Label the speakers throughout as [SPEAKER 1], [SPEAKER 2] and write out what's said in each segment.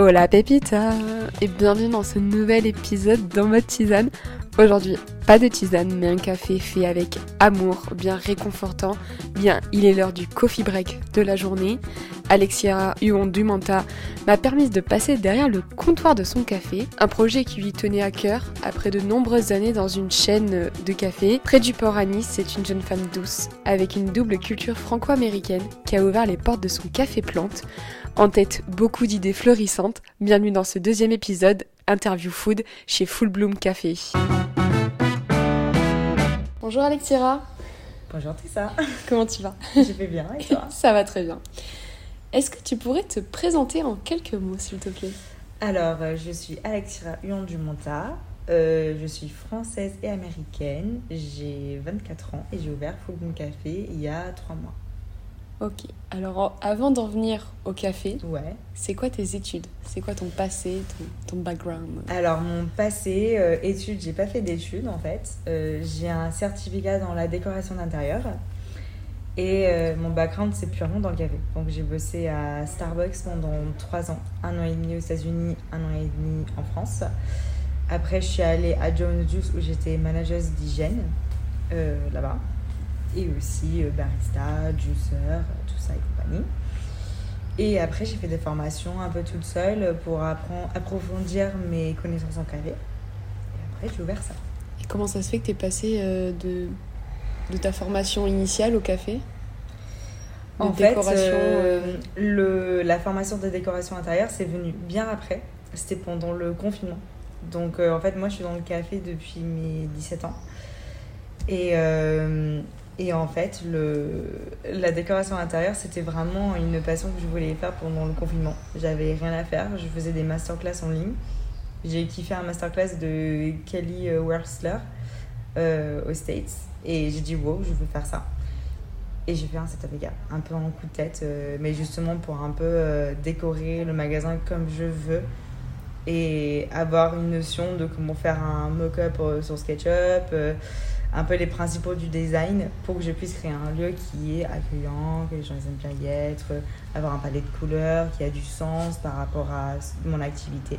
[SPEAKER 1] Hola Pépita et bienvenue dans ce nouvel épisode dans mode tisane. Aujourd'hui, pas de tisane, mais un café fait avec amour, bien réconfortant. Bien, il est l'heure du coffee break de la journée. Alexia Huon Dumanta m'a permis de passer derrière le comptoir de son café, un projet qui lui tenait à cœur après de nombreuses années dans une chaîne de café. Près du port à Nice, c'est une jeune femme douce, avec une double culture franco-américaine, qui a ouvert les portes de son café plante. En tête, beaucoup d'idées florissantes. Bienvenue dans ce deuxième épisode, Interview Food chez Full Bloom Café. Bonjour Alexira.
[SPEAKER 2] Bonjour Tessa.
[SPEAKER 1] Comment tu vas?
[SPEAKER 2] Je vais bien et toi?
[SPEAKER 1] Ça va très bien. Est-ce que tu pourrais te présenter en quelques mots, s'il te plaît?
[SPEAKER 2] Alors, euh, je suis Alexira Huon du Monta. Euh, je suis française et américaine. J'ai 24 ans et j'ai ouvert Full Bloom Café il y a 3 mois.
[SPEAKER 1] Ok. Alors, avant d'en venir au café,
[SPEAKER 2] Ouais.
[SPEAKER 1] c'est quoi tes études? C'est quoi ton passé, ton, ton background?
[SPEAKER 2] Alors, mon passé, euh, études, j'ai pas fait d'études en fait. Euh, j'ai un certificat dans la décoration d'intérieur. Et euh, mon background, c'est purement dans le café. Donc, j'ai bossé à Starbucks pendant 3 ans. Un an et demi aux États-Unis, un an et demi en France. Après, je suis allée à Jones Juice où j'étais manageuse d'hygiène là-bas. Et aussi euh, barista, juiceur, tout ça et compagnie. Et après, j'ai fait des formations un peu toute seule pour apprendre, approfondir mes connaissances en café. Et après, j'ai ouvert ça.
[SPEAKER 1] Et comment ça se fait que tu es passé euh, de, de ta formation initiale au café? De
[SPEAKER 2] En fait,
[SPEAKER 1] décoration,
[SPEAKER 2] euh,
[SPEAKER 1] euh,
[SPEAKER 2] le, la formation de décoration intérieure, c'est venu bien après. C'était pendant le confinement. Donc, euh, en fait, moi, je suis dans le café depuis mes 17 ans. Et, euh, et en fait, le, la décoration intérieure, c'était vraiment une passion que je voulais faire pendant le confinement. J'avais rien à faire. Je faisais des masterclass en ligne. J'ai kiffé un masterclass de Kelly euh, Wersler euh, aux States. Et j'ai dit, wow, je veux faire ça. Et j'ai fait un setup gars, un peu en coup de tête, euh, mais justement pour un peu décorer le magasin comme je veux et avoir une notion de comment faire un mock-up sur SketchUp, un peu les principaux du design pour que je puisse créer un lieu qui est accueillant, que les gens aiment bien y être, euh, avoir un palais de couleurs qui a du sens par rapport à mon activité.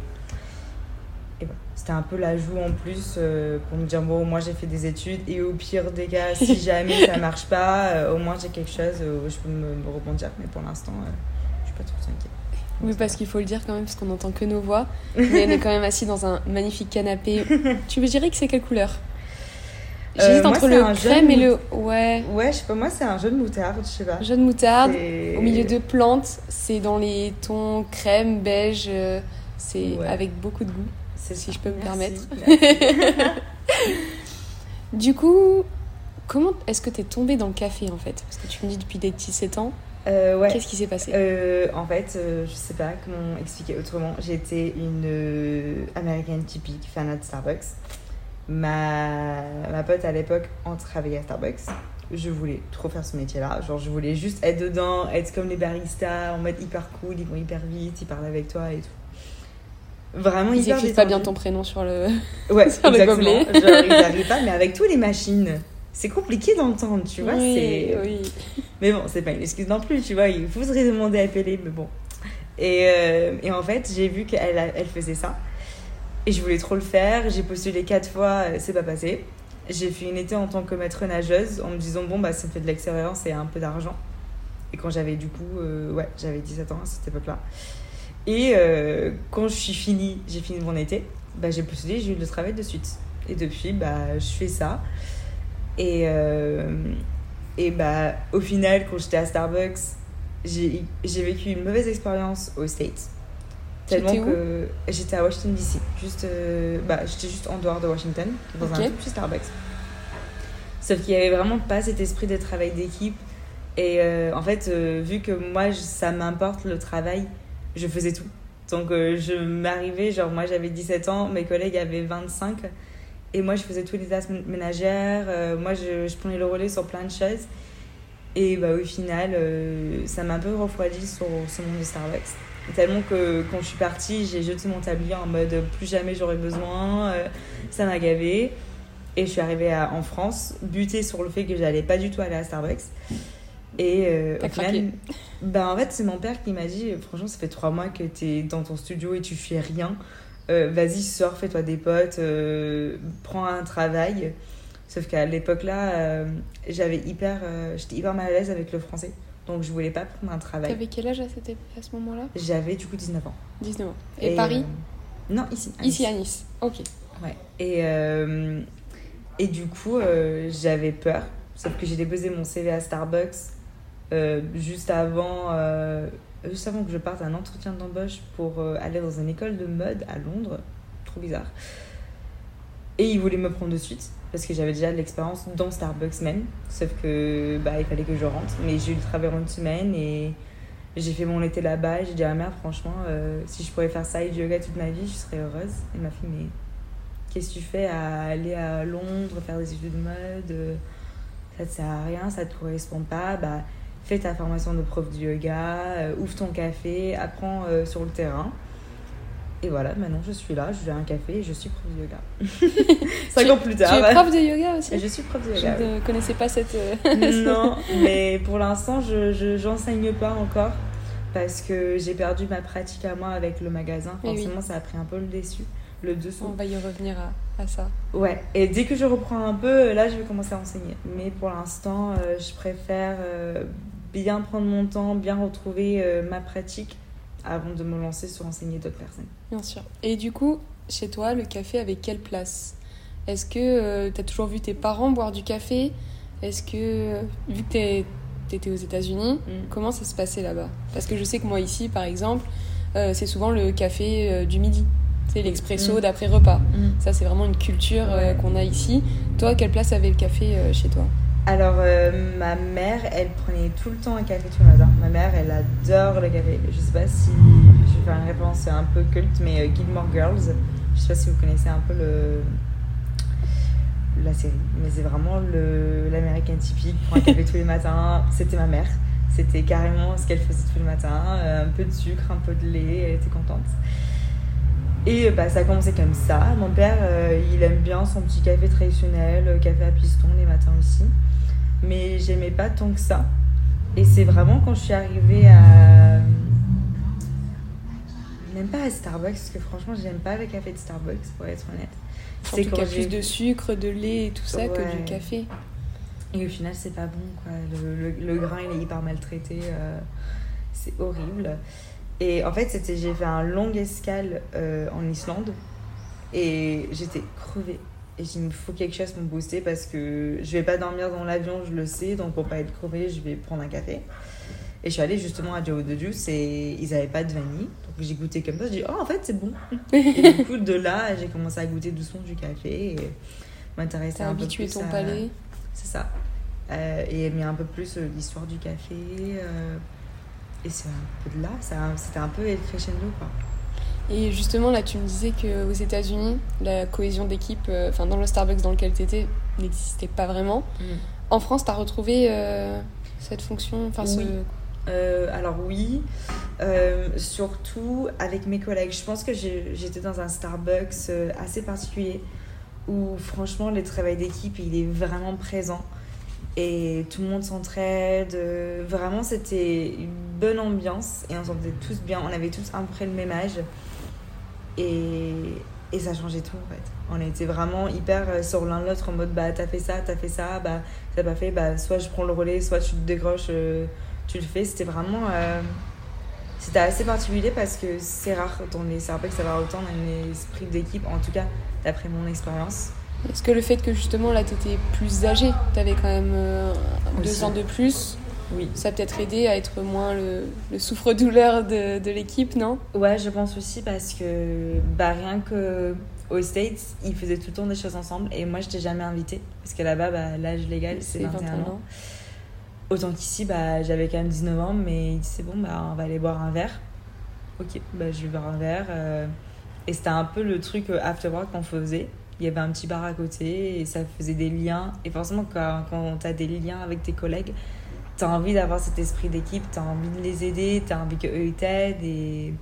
[SPEAKER 2] Et voilà. C'était un peu l'ajout en plus euh, pour me dire bon, moi j'ai fait des études et au pire des cas, si jamais ça marche pas, euh, au moins j'ai quelque chose euh, où je peux me, me rebondir. Mais pour l'instant, euh, je suis pas trop inquiète.
[SPEAKER 1] Oui, parce qu'il faut le dire quand même, parce qu'on n'entend que nos voix. Mais on est quand même assis dans un magnifique canapé. tu me dirais que c'est quelle couleur? J'hésite
[SPEAKER 2] Euh,
[SPEAKER 1] entre le crème et le. Ouais.
[SPEAKER 2] Ouais, je sais pas, moi c'est un jaune moutarde, je sais pas.
[SPEAKER 1] Jaune moutarde.
[SPEAKER 2] C'est-
[SPEAKER 1] Au milieu de plantes, c'est dans les tons crème, beige. euh, C'est
[SPEAKER 2] Ouais.
[SPEAKER 1] avec beaucoup de goût. Si
[SPEAKER 2] ça.
[SPEAKER 1] je peux me
[SPEAKER 2] Merci,
[SPEAKER 1] permettre.
[SPEAKER 2] merci.
[SPEAKER 1] Du coup, comment est-ce que tu es tombée dans le café en fait? Parce que tu me dis depuis des petits 7 ans.
[SPEAKER 2] Euh, ouais.
[SPEAKER 1] Qu'est-ce qui s'est passé?
[SPEAKER 2] Euh, en fait, euh, je sais pas comment expliquer autrement. J'étais une américaine typique, fan de Starbucks. Ma, ma pote à l'époque en travaillait à Starbucks. Je voulais trop faire ce métier-là. Genre, je voulais juste être dedans, être comme les baristas, en mode hyper cool, ils vont hyper vite, ils parlent avec toi et tout. Vraiment
[SPEAKER 1] Ils écrivent pas bien ton prénom sur le.
[SPEAKER 2] Ouais,
[SPEAKER 1] sur le
[SPEAKER 2] exactement.
[SPEAKER 1] gobelet.
[SPEAKER 2] Genre, ils n'arrivent pas, mais avec tous les machines, c'est compliqué d'entendre, tu vois.
[SPEAKER 1] oui,
[SPEAKER 2] c'est...
[SPEAKER 1] oui.
[SPEAKER 2] Mais bon, c'est pas une excuse non plus, tu vois. Il faudrait demander à appeler, mais bon. Et, euh, et en fait, j'ai vu qu'elle elle faisait ça. Et je voulais trop le faire. J'ai postulé quatre fois, euh, c'est pas passé. J'ai fait une été en tant que maître nageuse en me disant, bon, bah, ça me fait de l'expérience et un peu d'argent. Et quand j'avais du coup, euh, ouais, j'avais 17 ans à cette époque-là. Et euh, quand je suis finie, j'ai fini mon été, bah, j'ai postulé, j'ai eu le travail de suite. Et depuis, bah, je fais ça. Et, et bah, au final, quand j'étais à Starbucks, j'ai vécu une mauvaise expérience aux States. Tellement que j'étais à Washington DC. Juste, euh, bah, j'étais juste en dehors de Washington, dans
[SPEAKER 1] Ok.
[SPEAKER 2] un tout petit Starbucks. Sauf qu'il y avait vraiment pas cet esprit de travail d'équipe. Et euh, en fait, euh, vu que moi, je- ça m'importe le travail, je faisais tout. Donc, je m'arrivais, genre, moi j'avais 17 ans, mes collègues avaient 25. Et moi, je faisais tous les tâches ménagères. moi, je, je prenais le relais sur plein de choses. Et bah, au final, euh, ça m'a un peu refroidi sur ce monde de Starbucks. Tellement que quand je suis partie, j'ai jeté mon tablier en mode plus jamais j'aurais besoin. euh, ça m'a gavé. Et je suis arrivée à- en France, butée sur le fait que j'allais pas du tout aller à Starbucks. Et euh, au final, ben, en fait, c'est mon père qui m'a dit Franchement, ça fait trois mois que t'es dans ton studio et tu fais rien. Euh, Vas-y, sors, fais-toi des potes, euh, prends un travail. Sauf qu'à l'époque là, euh, j'avais hyper, j'étais hyper mal à l'aise avec le français. Donc je voulais pas prendre un travail.
[SPEAKER 1] T'avais quel âge à, cette à ce moment-là?
[SPEAKER 2] J'avais du coup 19 ans.
[SPEAKER 1] 19 ans. Et, Paris?
[SPEAKER 2] euh, Non, ici. à
[SPEAKER 1] Ici
[SPEAKER 2] Nice.
[SPEAKER 1] à Nice. Ok.
[SPEAKER 2] Ouais. Et, euh, et du coup, euh, j'avais peur. Sauf que j'ai déposé mon CV à Starbucks juste, avant, juste avant que je parte à un entretien d'embauche pour aller dans une école de mode à Londres. Trop bizarre. Et ils voulaient me prendre de suite parce que j'avais déjà de l'expérience dans Starbucks même. Sauf que bah, il fallait que je rentre. Mais j'ai eu le travail en une semaine et j'ai fait mon été là-bas. J'ai dit à ma mère, franchement, euh, si je pourrais faire ça et du yoga toute ma vie, je serais heureuse. Et ma fille, mais qu'est-ce que tu fais à aller à Londres, faire des études de mode euh, Ça te sert à rien, ça te correspond pas. Bah, fais ta formation de prof de yoga, euh, ouvre ton café, apprends sur le terrain. Et voilà, maintenant je suis là, je fais un café et je suis prof de yoga. Cinq ans plus tard.
[SPEAKER 1] Tu es
[SPEAKER 2] ouais.
[SPEAKER 1] prof de yoga aussi?
[SPEAKER 2] Je suis prof de
[SPEAKER 1] Je
[SPEAKER 2] yoga. oui.
[SPEAKER 1] ne connaissais pas cette. euh,
[SPEAKER 2] non, mais pour l'instant, je je- j'enseigne pas encore parce que j'ai perdu ma pratique à moi avec le magasin.
[SPEAKER 1] Oui.
[SPEAKER 2] Forcément, ça a pris un peu le dessus, le dessous.
[SPEAKER 1] On va y revenir à, à ça.
[SPEAKER 2] Ouais, et dès que je reprends un peu, là, je vais commencer à enseigner. Mais pour l'instant, euh, je préfère euh, bien prendre mon temps, bien retrouver euh, ma pratique avant de me lancer sur enseigner d'autres personnes.
[SPEAKER 1] Bien sûr. Et du coup, chez toi, le café avait quelle place? Est-ce que tu as toujours vu tes parents boire du café? Est-ce que, euh, vu que tu étais aux États-Unis,
[SPEAKER 2] Mm.
[SPEAKER 1] comment ça se passait là-bas? Parce que je sais que moi, ici, par exemple, euh, c'est souvent le café euh, du midi. C'est l'expresso
[SPEAKER 2] Mm.
[SPEAKER 1] d'après-repas. Ça, c'est vraiment une culture euh,
[SPEAKER 2] Ouais.
[SPEAKER 1] qu'on a ici. Toi, quelle place avait le café euh, chez toi?
[SPEAKER 2] Alors, euh, ma mère, elle prenait tout le temps un café tous les matins. Ma mère, elle adore le café. Je sais pas si je vais faire une référence un peu culte, mais euh, Gilmore Girls, je sais pas si vous connaissez un peu le la série, mais c'est vraiment l'américaine typique, prend un café tous les matins. C'était ma mère. C'était carrément ce qu'elle faisait tous les matins. Euh, un peu de sucre, un peu de lait, elle était contente. Et bah, ça a commencé comme ça. Mon père, euh, il aime bien son petit café traditionnel, euh, café à piston les matins aussi. Mais j'aimais pas tant que ça. Et c'est vraiment quand je suis arrivée à. Même pas à Starbucks, parce que franchement, j'aime pas le café de Starbucks, pour être honnête.
[SPEAKER 1] A
[SPEAKER 2] j'ai-
[SPEAKER 1] plus de sucre, de lait et tout ça que du café.
[SPEAKER 2] Et au final, c'est pas bon, quoi. Le, le- le grain, il est hyper maltraité. euh, c'est horrible. Et en fait, c'était, j'ai fait un long escale euh, en Islande. Et j'étais crevée. Et j'ai dit, il me faut quelque chose pour me booster parce que je vais pas dormir dans l'avion, je le sais. Donc, pour pas être crevée, je vais prendre un café. Et je suis allée justement à Joe de Juice et ils avaient pas de vanille. Donc, j'ai goûté comme ça. Je dis, oh, en fait, c'est bon. et du coup, de là, j'ai commencé à goûter doucement du café et m'intéresser
[SPEAKER 1] T'as
[SPEAKER 2] un peu
[SPEAKER 1] habitué
[SPEAKER 2] plus
[SPEAKER 1] ton
[SPEAKER 2] à-
[SPEAKER 1] palais.
[SPEAKER 2] c'est ça. Euh, et aimer un peu plus euh, l'histoire du café. euh, et c'est un peu de là, c'était un peu El Crescendo, quoi.
[SPEAKER 1] Et justement, là, tu me disais qu'aux États-Unis, la cohésion d'équipe, euh, enfin, dans le Starbucks dans lequel tu étais, n'existait pas vraiment. En France, tu as retrouvé euh, cette fonction enfin, ce-
[SPEAKER 2] Oui. Euh, alors oui, surtout avec mes collègues. Je pense que j'étais dans un Starbucks assez particulier où franchement le travail d'équipe il est vraiment présent et tout le monde s'entraide. Vraiment c'était une bonne ambiance et on s'entendait tous bien. On avait tous à peu près le même âge et, et ça changeait tout en fait. On était vraiment hyper euh, sur l'un l'autre en mode bah t'as fait ça, t'as fait ça, bah t'as pas fait, bah soit je prends le relais, soit tu te décroches. euh, tu le fais. C'était vraiment. euh, C'était assez particulier parce que c'est rare dans les Starbucks d'avoir autant un esprit d'équipe, en tout cas d'après mon expérience.
[SPEAKER 1] Est-ce que le fait que justement, là, tu étais plus âgé, tu avais quand même euh, deux ans de plus,
[SPEAKER 2] Oui.
[SPEAKER 1] ça a peut-être aidé à être moins le, le souffre-douleur de, de l'équipe, non?
[SPEAKER 2] Ouais, je pense aussi parce que bah, rien que aux States, ils faisaient tout le temps des choses ensemble et moi, je t'ai jamais invitée parce que là-bas, bah, l'âge légal, c'est 21 ans. Autant qu'ici, bah, j'avais quand même 19 ans, mais c'est bon, bah, on va aller boire un verre. Ok, bah, je vais boire un verre. euh, et c'était un peu le truc euh, after work qu'on faisait. Il y avait un petit bar à côté et ça faisait des liens. Et forcément, quand, quand tu as des liens avec tes collègues, tu as envie d'avoir cet esprit d'équipe, tu as envie de les aider, tu as envie qu'eux ils t'aident. Et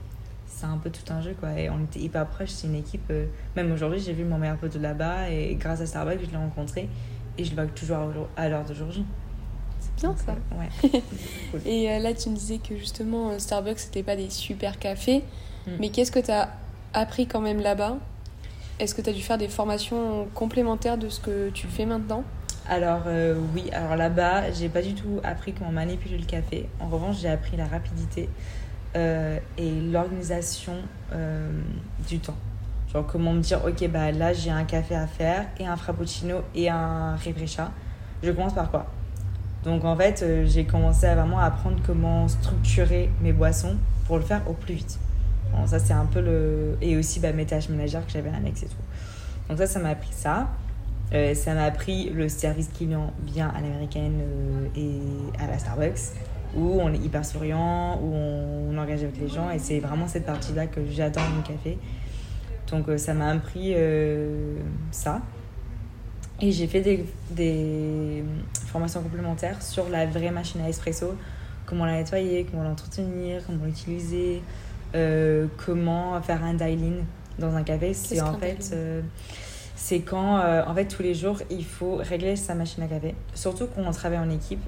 [SPEAKER 2] c'est un peu tout un jeu. Quoi. Et on était hyper proches, c'est une équipe. euh, même aujourd'hui, j'ai vu mon meilleur pote de là-bas et grâce à Starbucks, je l'ai rencontré. Et je le vois toujours à- l'heure d'aujourd'hui.
[SPEAKER 1] C'est bien ça.
[SPEAKER 2] Ouais. Cool.
[SPEAKER 1] Et euh, là, tu me disais que justement, euh, Starbucks, c'était pas des super cafés.
[SPEAKER 2] Mm.
[SPEAKER 1] Mais qu'est-ce que tu as appris quand même là-bas? Est-ce que tu as dû faire des formations complémentaires de ce que tu fais maintenant?
[SPEAKER 2] Alors euh, oui, alors là-bas, j'ai pas du tout appris comment manipuler le café. En revanche, j'ai appris la rapidité euh, et l'organisation euh, du temps. Genre comment me dire, ok, bah là j'ai un café à faire et un frappuccino et un refresca. Je commence par quoi? Donc en fait, j'ai commencé à vraiment apprendre comment structurer mes boissons pour le faire au plus vite. Ça c'est un peu le... Et aussi bah, mes tâches ménagères que j'avais annexe et tout. Donc ça, ça m'a appris ça. Euh, ça m'a appris le service client bien à l'américaine euh, et à la Starbucks, où on est hyper souriant, où on, engage avec les gens, et c'est vraiment cette partie-là que j'adore le café. Donc euh, ça m'a appris ça. Et j'ai fait des formations complémentaires sur la vraie machine à espresso, comment la nettoyer, comment l'entretenir, comment l'utiliser, euh, comment faire un dial-in dans un café. C'est en fait... euh, c'est quand, euh, en fait, tous les jours, il faut régler sa machine à café. Surtout quand on travaille en équipe.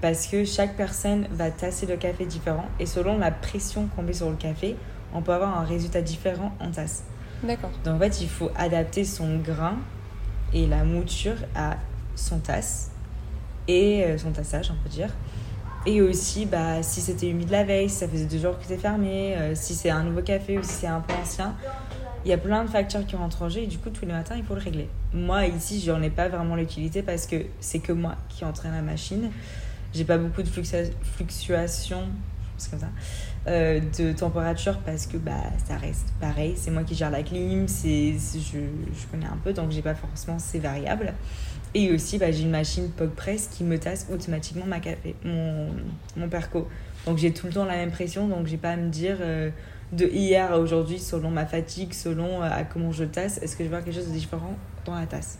[SPEAKER 2] Parce que chaque personne va tasser le café différent. Et selon la pression qu'on met sur le café, on peut avoir un résultat différent en tasse.
[SPEAKER 1] D'accord.
[SPEAKER 2] Donc en fait, il faut adapter son grain et la mouture à son tasse et son tassage, on peut dire. Et aussi, bah, si c'était humide la veille, si ça faisait deux jours que c'était fermé, euh, si c'est un nouveau café ou si c'est un peu ancien, il y a plein de facteurs qui rentrent en jeu et du coup, tous les matins, il faut le régler. Moi, ici, j'en ai pas vraiment l'utilité parce que c'est que moi qui entraîne la machine. J'ai pas beaucoup de fluctuations, euh, de température parce que bah, ça reste pareil. C'est moi qui gère la clim, c'est- je, je connais un peu donc j'ai pas forcément ces variables. Et aussi, bah, j'ai une machine Pog Press qui me tasse automatiquement ma café, mon, mon perco. Donc j'ai tout le temps la même pression, donc j'ai pas à me dire euh, de hier à aujourd'hui, selon ma fatigue, selon euh, à comment je tasse, est-ce que je vais voir quelque chose de différent dans la tasse?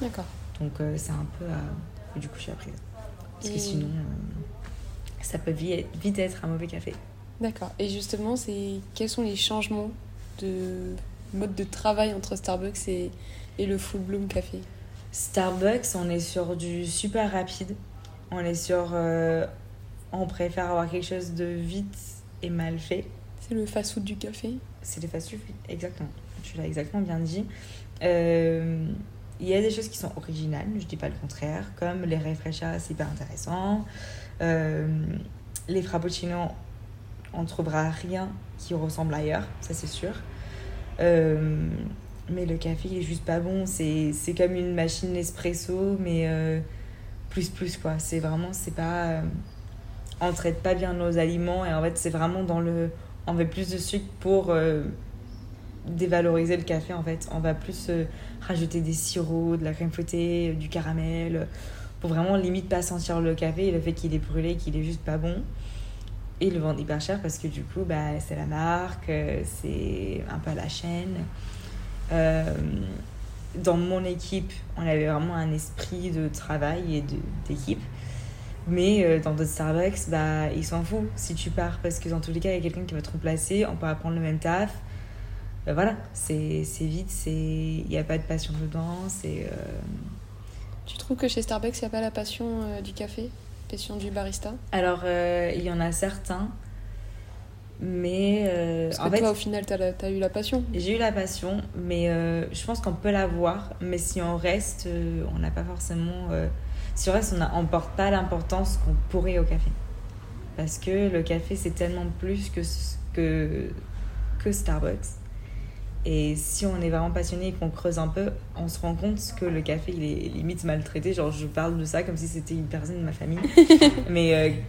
[SPEAKER 1] D'accord.
[SPEAKER 2] Donc euh, c'est un peu. euh, Du coup, je suis apprise. Parce que sinon, ça peut vi- vite être un mauvais café.
[SPEAKER 1] D'accord. Et justement, c'est quels sont les changements de mode de travail entre Starbucks et, et le Full Bloom Café?
[SPEAKER 2] Starbucks, on est sur du super rapide. On est sur. euh, on préfère avoir quelque chose de vite et mal fait.
[SPEAKER 1] C'est le fast-food du café
[SPEAKER 2] C'est des fast food, exactement. Tu l'as exactement bien dit. Euh, Il y a des choses qui sont originales, je dis pas le contraire, comme les refreshas, c'est hyper intéressant. Euh, les frappuccinos, on ne trouvera rien qui ressemble ailleurs, ça c'est sûr. Euh, mais le café, il est juste pas bon. C'est comme une machine espresso, mais euh, plus plus quoi. C'est vraiment, c'est pas. euh, on traite pas bien nos aliments et en fait, c'est vraiment dans le. On met plus de sucre pour euh, dévaloriser le café en fait. On va plus euh, rajouter des sirops, de la crème fouettée, du caramel, pour vraiment limite pas sentir le café et le fait qu'il est brûlé, qu'il est juste pas bon. Et le vendent hyper cher parce que du coup, bah, c'est la marque, c'est un peu la chaîne. Euh, dans mon équipe, on avait vraiment un esprit de travail et d'équipe. Mais euh, dans d'autres Starbucks, bah, ils s'en foutent si tu pars parce que dans tous les cas, il y a quelqu'un qui va te remplacer, on peut apprendre le même taf. Euh, voilà, c'est vite, il n'y a pas de passion dedans. c'est euh,
[SPEAKER 1] Tu trouves que chez Starbucks, il n'y a pas la passion euh, du café Passion du barista?
[SPEAKER 2] Alors, il y en a certains, mais euh,
[SPEAKER 1] Parce
[SPEAKER 2] en fait,
[SPEAKER 1] au final, tu as, eu la passion.
[SPEAKER 2] J'ai eu la passion, mais euh, je pense qu'on peut l'avoir. Mais si on reste, euh, on n'a pas forcément. euh, si on reste, on ne porte pas l'importance qu'on pourrait au café. Parce que le café, c'est tellement plus que, que, que Starbucks. Et si on est vraiment passionné et qu'on creuse un peu, on se rend compte que le café, il est limite maltraité. Genre, je parle de ça comme si c'était une personne de ma famille. mais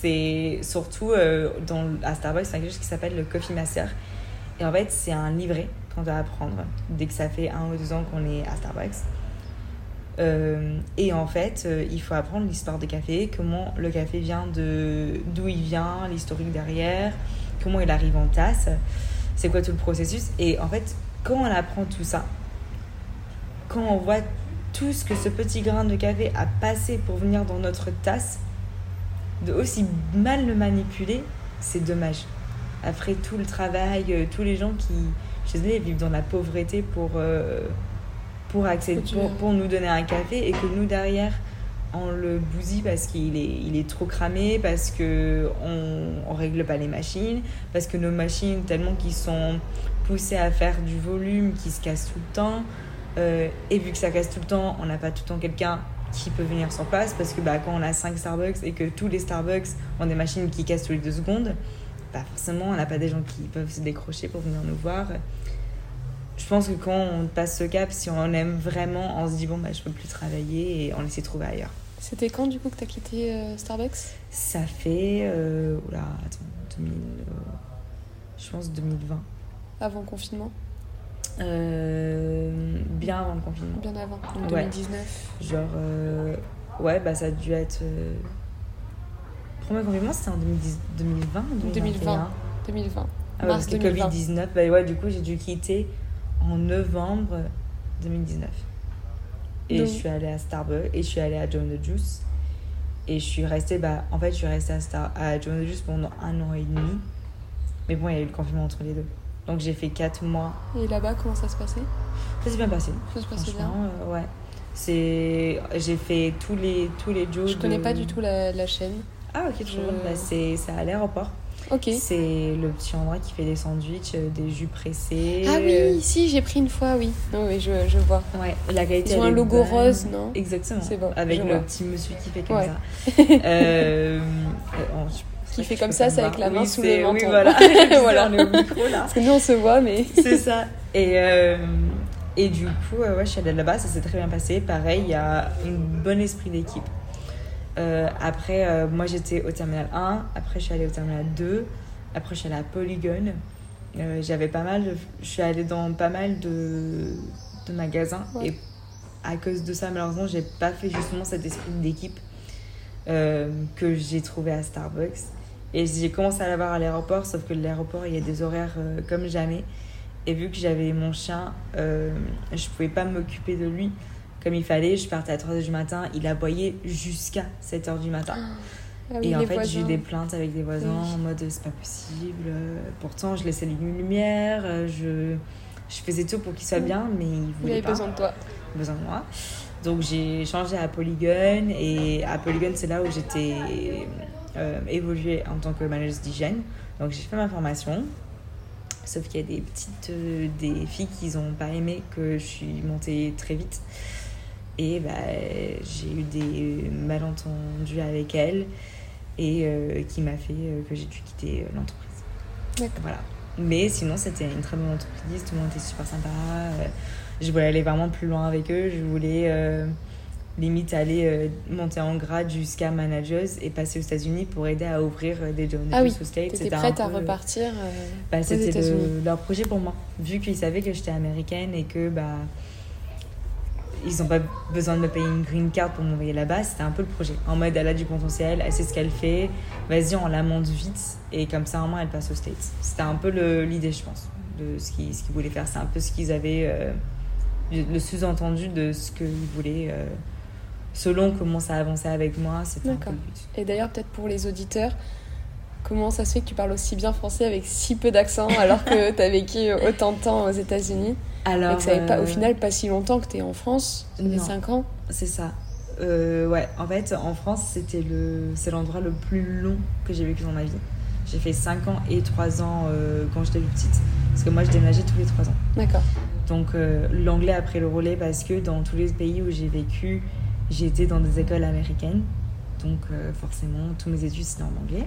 [SPEAKER 2] c'est surtout euh, dans, à Starbucks, c'est quelque chose qui s'appelle le Coffee Master. Et en fait, c'est un livret qu'on doit apprendre dès que ça fait un ou deux ans qu'on est à Starbucks. Euh, et en fait, euh, il faut apprendre l'histoire du café, comment le café vient de d'où il vient, l'historique derrière, comment il arrive en tasse, c'est quoi tout le processus. Et en fait, quand on apprend tout ça, quand on voit tout ce que ce petit grain de café a passé pour venir dans notre tasse, de aussi mal le manipuler, c'est dommage. Après tout le travail, euh, tous les gens qui, je désolée, vivent dans la pauvreté pour, euh, pour, accéder, pour, pour nous donner un café et que nous derrière, on le bousille parce qu'il est, il est trop cramé, parce que on, on règle pas les machines, parce que nos machines, tellement qu'ils sont poussés à faire du volume, qui se cassent tout le temps. Euh, et vu que ça casse tout le temps, on n'a pas tout le temps quelqu'un qui peut venir sur place, parce que bah, quand on a 5 Starbucks et que tous les Starbucks ont des machines qui cassent tous les deux secondes, bah forcément, on n'a pas des gens qui peuvent se décrocher pour venir nous voir. Je pense que quand on passe ce cap, si on aime vraiment, on se dit bon, bah, je peux plus travailler et on essaie de trouver ailleurs.
[SPEAKER 1] C'était quand du coup que tu as quitté euh, Starbucks?
[SPEAKER 2] Ça fait. Euh, oula, attends, 2000, euh, je pense 2020.
[SPEAKER 1] Avant le confinement?
[SPEAKER 2] Euh, bien avant le confinement.
[SPEAKER 1] Bien avant, donc
[SPEAKER 2] Ouais.
[SPEAKER 1] 2019.
[SPEAKER 2] Genre, euh, ouais, bah ça a dû être. euh, Premier confinement, c'était en 2010 2020 ou
[SPEAKER 1] 2020. 2020.
[SPEAKER 2] Ah ouais,
[SPEAKER 1] Mars
[SPEAKER 2] parce que
[SPEAKER 1] 2020.
[SPEAKER 2] Covid-19, bah ouais, du coup, j'ai dû quitter en novembre 2019. Et
[SPEAKER 1] Donc-
[SPEAKER 2] je suis allée à Starbucks et je suis allée à John the Juice. Et je suis restée, bah, en fait, je suis restée à, Star, à John the Juice pendant un an et demi. Mais bon, il y a eu le confinement entre les deux. Donc j'ai fait 4 mois.
[SPEAKER 1] Et là-bas, comment ça se passait?
[SPEAKER 2] Ça s'est bien passé.
[SPEAKER 1] Ça se passait bien
[SPEAKER 2] euh, ouais. C'est... J'ai fait tous les, tous les jours.
[SPEAKER 1] Je connais
[SPEAKER 2] de-
[SPEAKER 1] pas du tout la, la chaîne.
[SPEAKER 2] Ah, ok,
[SPEAKER 1] Je-.
[SPEAKER 2] Bah, c'est, c'est à l'aéroport.
[SPEAKER 1] Ok.
[SPEAKER 2] C'est le petit endroit qui fait des sandwichs, euh, des jus pressés.
[SPEAKER 1] Ah
[SPEAKER 2] euh,
[SPEAKER 1] oui, si, j'ai pris une fois, oui. Non, oui, je, je vois.
[SPEAKER 2] Ouais, la qualité.
[SPEAKER 1] Ils ont un logo
[SPEAKER 2] bonne.
[SPEAKER 1] rose, non?
[SPEAKER 2] Exactement.
[SPEAKER 1] C'est bon,
[SPEAKER 2] Avec le
[SPEAKER 1] vois.
[SPEAKER 2] petit monsieur qui fait comme
[SPEAKER 1] Ouais.
[SPEAKER 2] ça. Euh, euh, oh,
[SPEAKER 1] Qui fait comme ça, c'est avec la main
[SPEAKER 2] Oui,
[SPEAKER 1] sous le menton.
[SPEAKER 2] Oui, voilà.
[SPEAKER 1] Voilà.
[SPEAKER 2] On est au micro là.
[SPEAKER 1] Parce que nous, on se voit, mais.
[SPEAKER 2] C'est ça. Et, euh, et du coup, euh, ouais, je suis allée là-bas, ça s'est très bien passé. Pareil, il y a un bon esprit d'équipe. Euh, après, moi j'étais au terminal 1, après je suis allée au terminal 2, après je suis allée à Polygon. J'avais pas mal, je suis allée dans pas mal de, de magasins
[SPEAKER 1] Ouais.
[SPEAKER 2] et à cause de ça, malheureusement, j'ai pas fait justement cet esprit d'équipe euh, que j'ai trouvé à Starbucks. Et j'ai commencé à l'avoir à l'aéroport, sauf que l'aéroport, il y a des horaires euh, comme jamais. Et vu que j'avais mon chien, euh, je pouvais pas m'occuper de lui comme il fallait. Je partais à 3h du matin, il aboyait jusqu'à 7h du matin.
[SPEAKER 1] Ah oui,
[SPEAKER 2] et en fait, j'ai eu des plaintes avec des voisins
[SPEAKER 1] Oui.
[SPEAKER 2] en mode c'est pas possible. Euh, Pourtant, je laissais une lumière, euh, je, je faisais tout pour qu'il soit
[SPEAKER 1] Oui.
[SPEAKER 2] bien, mais il
[SPEAKER 1] Il
[SPEAKER 2] voulait
[SPEAKER 1] avait
[SPEAKER 2] pas
[SPEAKER 1] besoin de toi.
[SPEAKER 2] besoin de moi. Donc j'ai changé à Polygon et à Polygon c'est là où j'étais euh, évoluée en tant que manager d'hygiène. Donc j'ai fait ma formation. Sauf qu'il y a des petites euh, des filles qui n'ont pas aimé que je suis montée très vite. Et bah, j'ai eu des malentendus avec elles et euh, qui m'a fait que j'ai dû quitter l'entreprise. Voilà. Mais sinon, c'était une très bonne entreprise, tout le monde était super sympa. je voulais aller vraiment plus loin avec eux. Je voulais limite aller euh, monter en grade jusqu'à manageuse et passer aux États-Unis pour aider à ouvrir euh, des John
[SPEAKER 1] Ah oui,
[SPEAKER 2] aux States. Un
[SPEAKER 1] prête à repartir euh,
[SPEAKER 2] bah, C'était le- leur projet pour moi. Vu qu'ils savaient que j'étais américaine et que bah, ils n'ont pas besoin de me payer une green card pour m'envoyer là-bas, c'était un peu le projet. En mode, elle a du potentiel, elle sait ce qu'elle fait, vas-y, on la monte vite et comme ça, au moins, elle passe aux States. C'était un peu l'idée, je pense, de ce qu'ils qu'ils voulaient faire. C'est un peu ce qu'ils avaient, euh, le sous-entendu de ce qu'ils voulaient. Selon comment ça avançait avec moi, c'était un peu
[SPEAKER 1] D'accord.
[SPEAKER 2] le but.
[SPEAKER 1] Et d'ailleurs, peut-être pour les auditeurs, comment ça se fait que tu parles aussi bien français avec si peu d'accent alors que tu as vécu autant de temps aux États-Unis et
[SPEAKER 2] Alors,
[SPEAKER 1] que ça fait pas, au
[SPEAKER 2] euh,
[SPEAKER 1] final pas si longtemps que tu es en France
[SPEAKER 2] Non.
[SPEAKER 1] 5 ans
[SPEAKER 2] C'est ça. Euh, ouais, en fait, en France, c'était le, c'est l'endroit le plus long que j'ai vécu dans ma vie. J'ai fait 5 ans et 3 ans euh, quand j'étais petite. Parce que moi, je déménageais tous les 3 ans.
[SPEAKER 1] D'accord.
[SPEAKER 2] Donc, euh, l'anglais a pris le relais parce que dans tous les pays où j'ai vécu, j'ai été dans des écoles américaines. Donc, euh, forcément, tous mes études, c'était en anglais.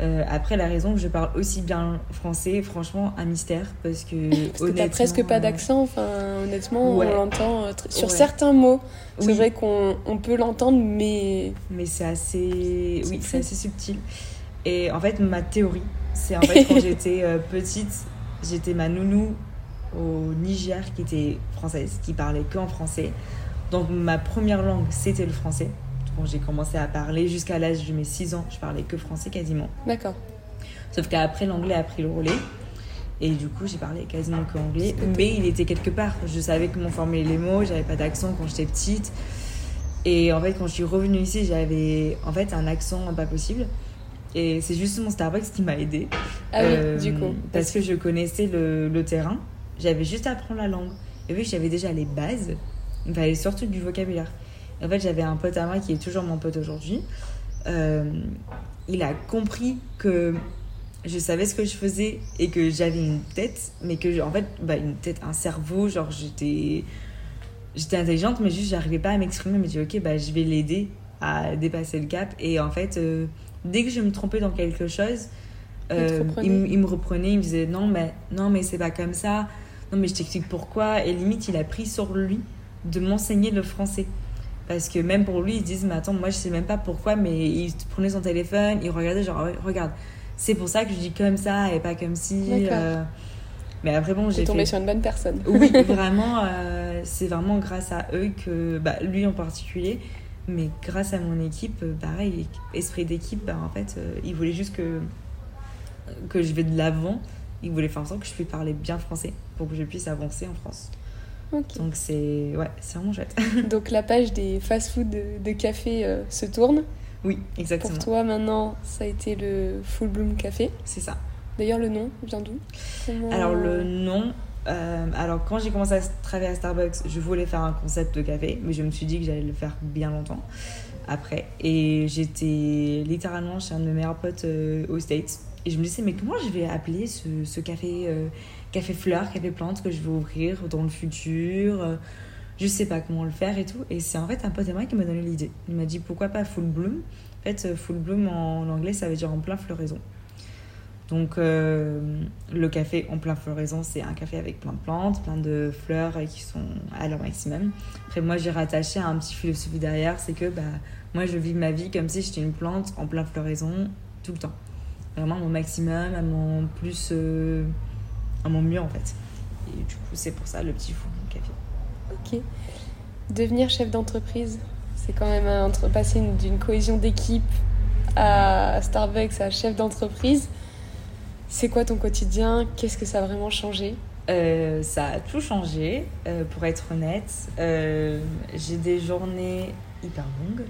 [SPEAKER 2] Euh, après, la raison que je parle aussi bien français, franchement, un mystère. Parce que,
[SPEAKER 1] Parce que t'as presque pas
[SPEAKER 2] euh,
[SPEAKER 1] d'accent, enfin honnêtement
[SPEAKER 2] Ouais.
[SPEAKER 1] on l'entend sur
[SPEAKER 2] Ouais.
[SPEAKER 1] certains mots. C'est
[SPEAKER 2] Oui.
[SPEAKER 1] vrai qu'on on peut l'entendre, mais
[SPEAKER 2] Mais c'est assez, oui, c'est assez subtil. Et en fait, ma théorie, c'est en fait quand j'étais petite, j'étais ma nounou au Niger qui était française, qui parlait que en français. Donc ma première langue, c'était le français. Quand j'ai commencé à parler jusqu'à l'âge de mes 6 ans, je parlais que français quasiment.
[SPEAKER 1] d'accord.
[SPEAKER 2] Sauf qu'après, l'anglais a pris le relais. Et du coup, j'ai parlé quasiment que anglais. Mais il était quelque part. Je savais comment former les mots. J'avais pas d'accent quand j'étais petite. Et en fait, quand je suis revenue ici, j'avais en fait un accent pas possible. Et c'est justement Starbucks qui m'a aidé.
[SPEAKER 1] Ah oui, du coup.
[SPEAKER 2] Euh, Parce que je connaissais le, le terrain. J'avais juste à apprendre la langue. Et vu que j'avais déjà les bases, il me fallait surtout du vocabulaire. en fait, j'avais un pote à moi qui est toujours mon pote aujourd'hui. Euh, il a compris que je savais ce que je faisais et que j'avais une tête, mais que, en fait, bah, une tête, un cerveau, genre, j'étais. J'étais intelligente, mais juste, j'arrivais pas à m'exprimer. Mais j'ai dit, ok, bah, je vais l'aider à dépasser le cap. Et en fait, euh, dès que je me trompais dans quelque chose, euh, il, me reprenait, il me disait, non, mais, non, mais c'est pas comme ça. Non, mais je t'explique pourquoi. Et limite, il a pris sur lui de m'enseigner le français. Parce que même pour lui, ils se disent, mais attends, moi je sais même pas pourquoi, mais il prenait son téléphone, il regardait, genre, regarde, c'est pour ça que je dis comme ça et pas comme si. Euh... Mais après, bon, j'ai.
[SPEAKER 1] tombé sur une bonne personne.
[SPEAKER 2] Oui, vraiment, euh, c'est vraiment grâce à eux que, bah, lui en particulier, mais grâce à mon équipe, euh, pareil, esprit d'équipe, bah, en fait, euh, il voulait juste que, que je vais de l'avant. Il voulait faire en sorte que je puisse parler bien français pour que je puisse avancer en France. Donc c'est ouais, c'est vraiment chouette.
[SPEAKER 1] Donc la page des fast-food de, café euh, se tourne.
[SPEAKER 2] Oui, exactement.
[SPEAKER 1] Pour toi maintenant, ça a été le Full Bloom Café.
[SPEAKER 2] C'est ça.
[SPEAKER 1] D'ailleurs, le nom vient d'où?
[SPEAKER 2] Alors le nom, euh, alors quand j'ai commencé à travailler à Starbucks, je voulais faire un concept de café, mais je me suis dit que j'allais le faire bien longtemps après. Et j'étais littéralement chez un de mes meilleurs potes euh, aux States. Et je me disais, mais comment je vais appeler ce, ce café café fleurs, café plantes que je vais ouvrir dans le futur. Euh, je sais pas comment le faire et tout. Et c'est en fait un pote à moi qui m'a donné l'idée. Il m'a dit pourquoi pas full bloom? En fait, euh, full bloom en anglais, ça veut dire en plein floraison. Donc, euh, le café en plein floraison, c'est un café avec plein de plantes, plein de fleurs qui sont à leur maximum. Après, moi, j'ai rattaché un petit philosophie derrière c'est que bah, moi, je vis ma vie comme si j'étais une plante en plein floraison tout le temps. Vraiment, mon maximum, à mon plus à mon mieux en fait. Et du coup, c'est pour ça le petit fou café.
[SPEAKER 1] Ok. Devenir chef d'entreprise, c'est quand même entre passer d'une cohésion d'équipe à Starbucks à chef d'entreprise. C'est quoi ton quotidien? Qu'est-ce que ça a vraiment changé?
[SPEAKER 2] Euh, ça a tout changé, euh, pour être honnête. Euh, j'ai des journées hyper longues.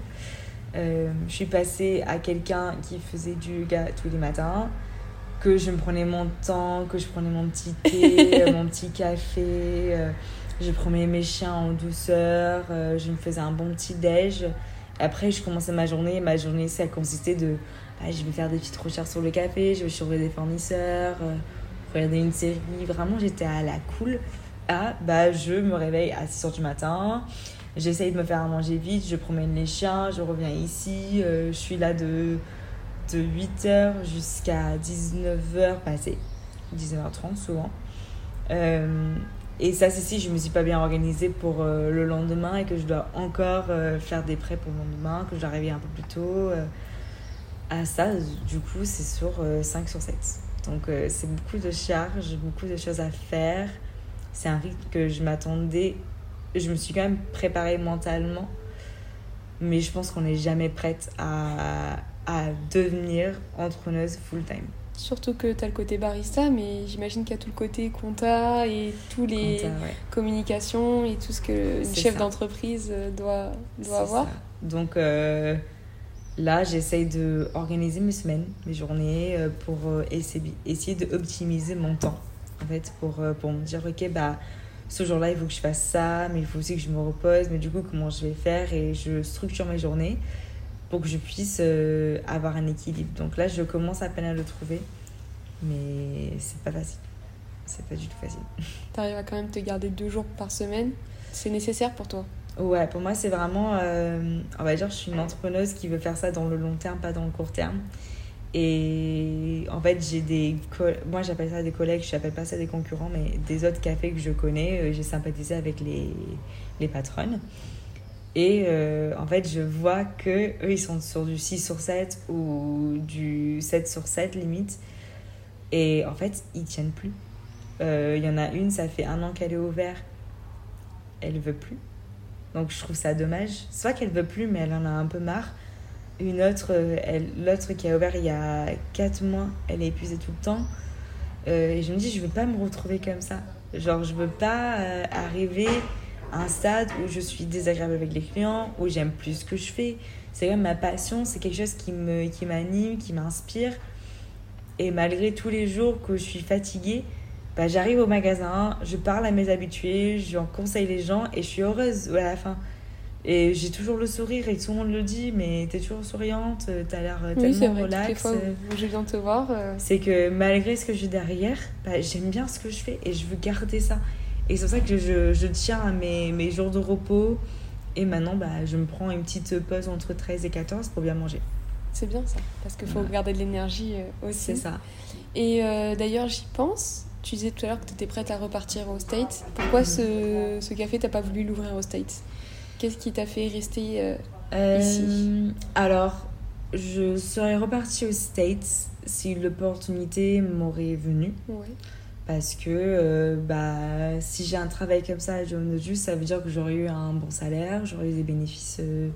[SPEAKER 2] je suis passée à quelqu'un qui faisait du yoga tous les matins que je me prenais mon temps, que je prenais mon petit thé, euh, mon petit café, euh, je prenais mes chiens en douceur, euh, je me faisais un bon petit déj. Après, je commençais ma journée. Ma journée, ça consistait de. Bah, je vais faire des petites recherches sur le café, je vais surveiller des fournisseurs, regarder une série. Vraiment, j'étais à la cool. Ah, bah, je me réveille à 6h du matin. J'essaye de me faire à manger vite, je promène les chiens, je reviens ici. je suis là de de 8h jusqu'à 19h passé, 19h30 souvent. Euh, et ça, c'est si je me suis pas bien organisée pour euh, le lendemain et que je dois encore euh, faire des prêts pour le lendemain, que je dois arriver un peu plus tôt. à ça, du coup, c'est sur 5 sur 7. Donc, c'est beaucoup de charges, beaucoup de choses à faire. C'est un rythme que je m'attendais. Je me suis quand même préparée mentalement. Mais je pense qu'on n'est jamais prête à, à devenir entrepreneuse full-time.
[SPEAKER 1] Surtout que tu as le côté barista, mais j'imagine qu'il y a tout le côté compta et tous les communications et tout ce que une chef d'entreprise euh, doit, doit avoir.
[SPEAKER 2] Donc euh, là, j'essaye d'organiser mes semaines, mes journées euh, pour essayer, essayer d'optimiser mon temps. En fait, pour, pour me dire, ok, bah, ce jour-là, il faut que je fasse ça, mais il faut aussi que je me repose. Mais du coup, comment je vais faire Et je structure mes journées pour que je puisse euh, avoir un équilibre. Donc là, je commence à peine à le trouver, mais c'est pas facile. C'est pas du tout facile.
[SPEAKER 1] Tu arrives à quand même te garder deux jours par semaine? C'est nécessaire pour toi?
[SPEAKER 2] Ouais, pour moi, c'est vraiment. Euh, on va dire, je suis une entrepreneuse qui veut faire ça dans le long terme, pas dans le court terme. Et en fait, j'ai des. Moi, j'appelle ça des collègues, je n'appelle pas ça des concurrents, mais des autres cafés que je connais. Euh, j'ai sympathisé avec les, les patronnes. Et euh, en fait, je vois que eux, ils sont sur du 6 sur 7 ou du 7 sur 7 limite. Et en fait, ils tiennent plus. Euh, il y en a une, ça fait un an qu'elle est ouverte. Elle veut plus. Donc je trouve ça dommage. Soit qu'elle veut plus, mais elle en a un peu marre. Une autre, euh, l'autre qui a ouvert il y a 4 mois, elle est épuisée tout le temps. et je me dis, je veux pas me retrouver comme ça. Genre, je veux pas arriver un stade où je suis désagréable avec les clients, où j'aime plus ce que je fais. C'est quand même ma passion, c'est quelque chose qui me qui m'anime, qui m'inspire. Et malgré tous les jours que je suis fatiguée, bah, j'arrive au magasin, je parle à mes habitués, j'en conseille les gens et je suis heureuse à la fin. Et j'ai toujours le sourire et tout le monde le dit, mais t'es toujours souriante, t'as l'air
[SPEAKER 1] Oui, c'est
[SPEAKER 2] tellement.
[SPEAKER 1] Toutes les
[SPEAKER 2] relax.
[SPEAKER 1] fois où je viens te voir, euh,
[SPEAKER 2] C'est que malgré ce que j'ai derrière, bah, j'aime bien ce que je fais et je veux garder ça. Et c'est pour ça que je, je tiens à mes, mes jours de repos. Et maintenant, bah, je me prends une petite pause entre 13 et 14 pour bien manger.
[SPEAKER 1] c'est bien ça. Parce qu'il faut
[SPEAKER 2] Ouais.
[SPEAKER 1] garder de l'énergie euh, aussi.
[SPEAKER 2] C'est ça.
[SPEAKER 1] Et euh, d'ailleurs, j'y pense. Tu disais tout à l'heure que tu étais prête à repartir aux States. Pourquoi ce, ce café, t'as pas voulu l'ouvrir aux States? Qu'est-ce qui t'a fait rester euh,
[SPEAKER 2] Euh,
[SPEAKER 1] Ici?
[SPEAKER 2] Alors, je serais repartie aux States si l'opportunité m'aurait venue.
[SPEAKER 1] ouais.
[SPEAKER 2] Parce que euh, bah, si j'ai un travail comme ça à Juice, ça veut dire que j'aurais eu un bon salaire, j'aurais eu des bénéfices euh,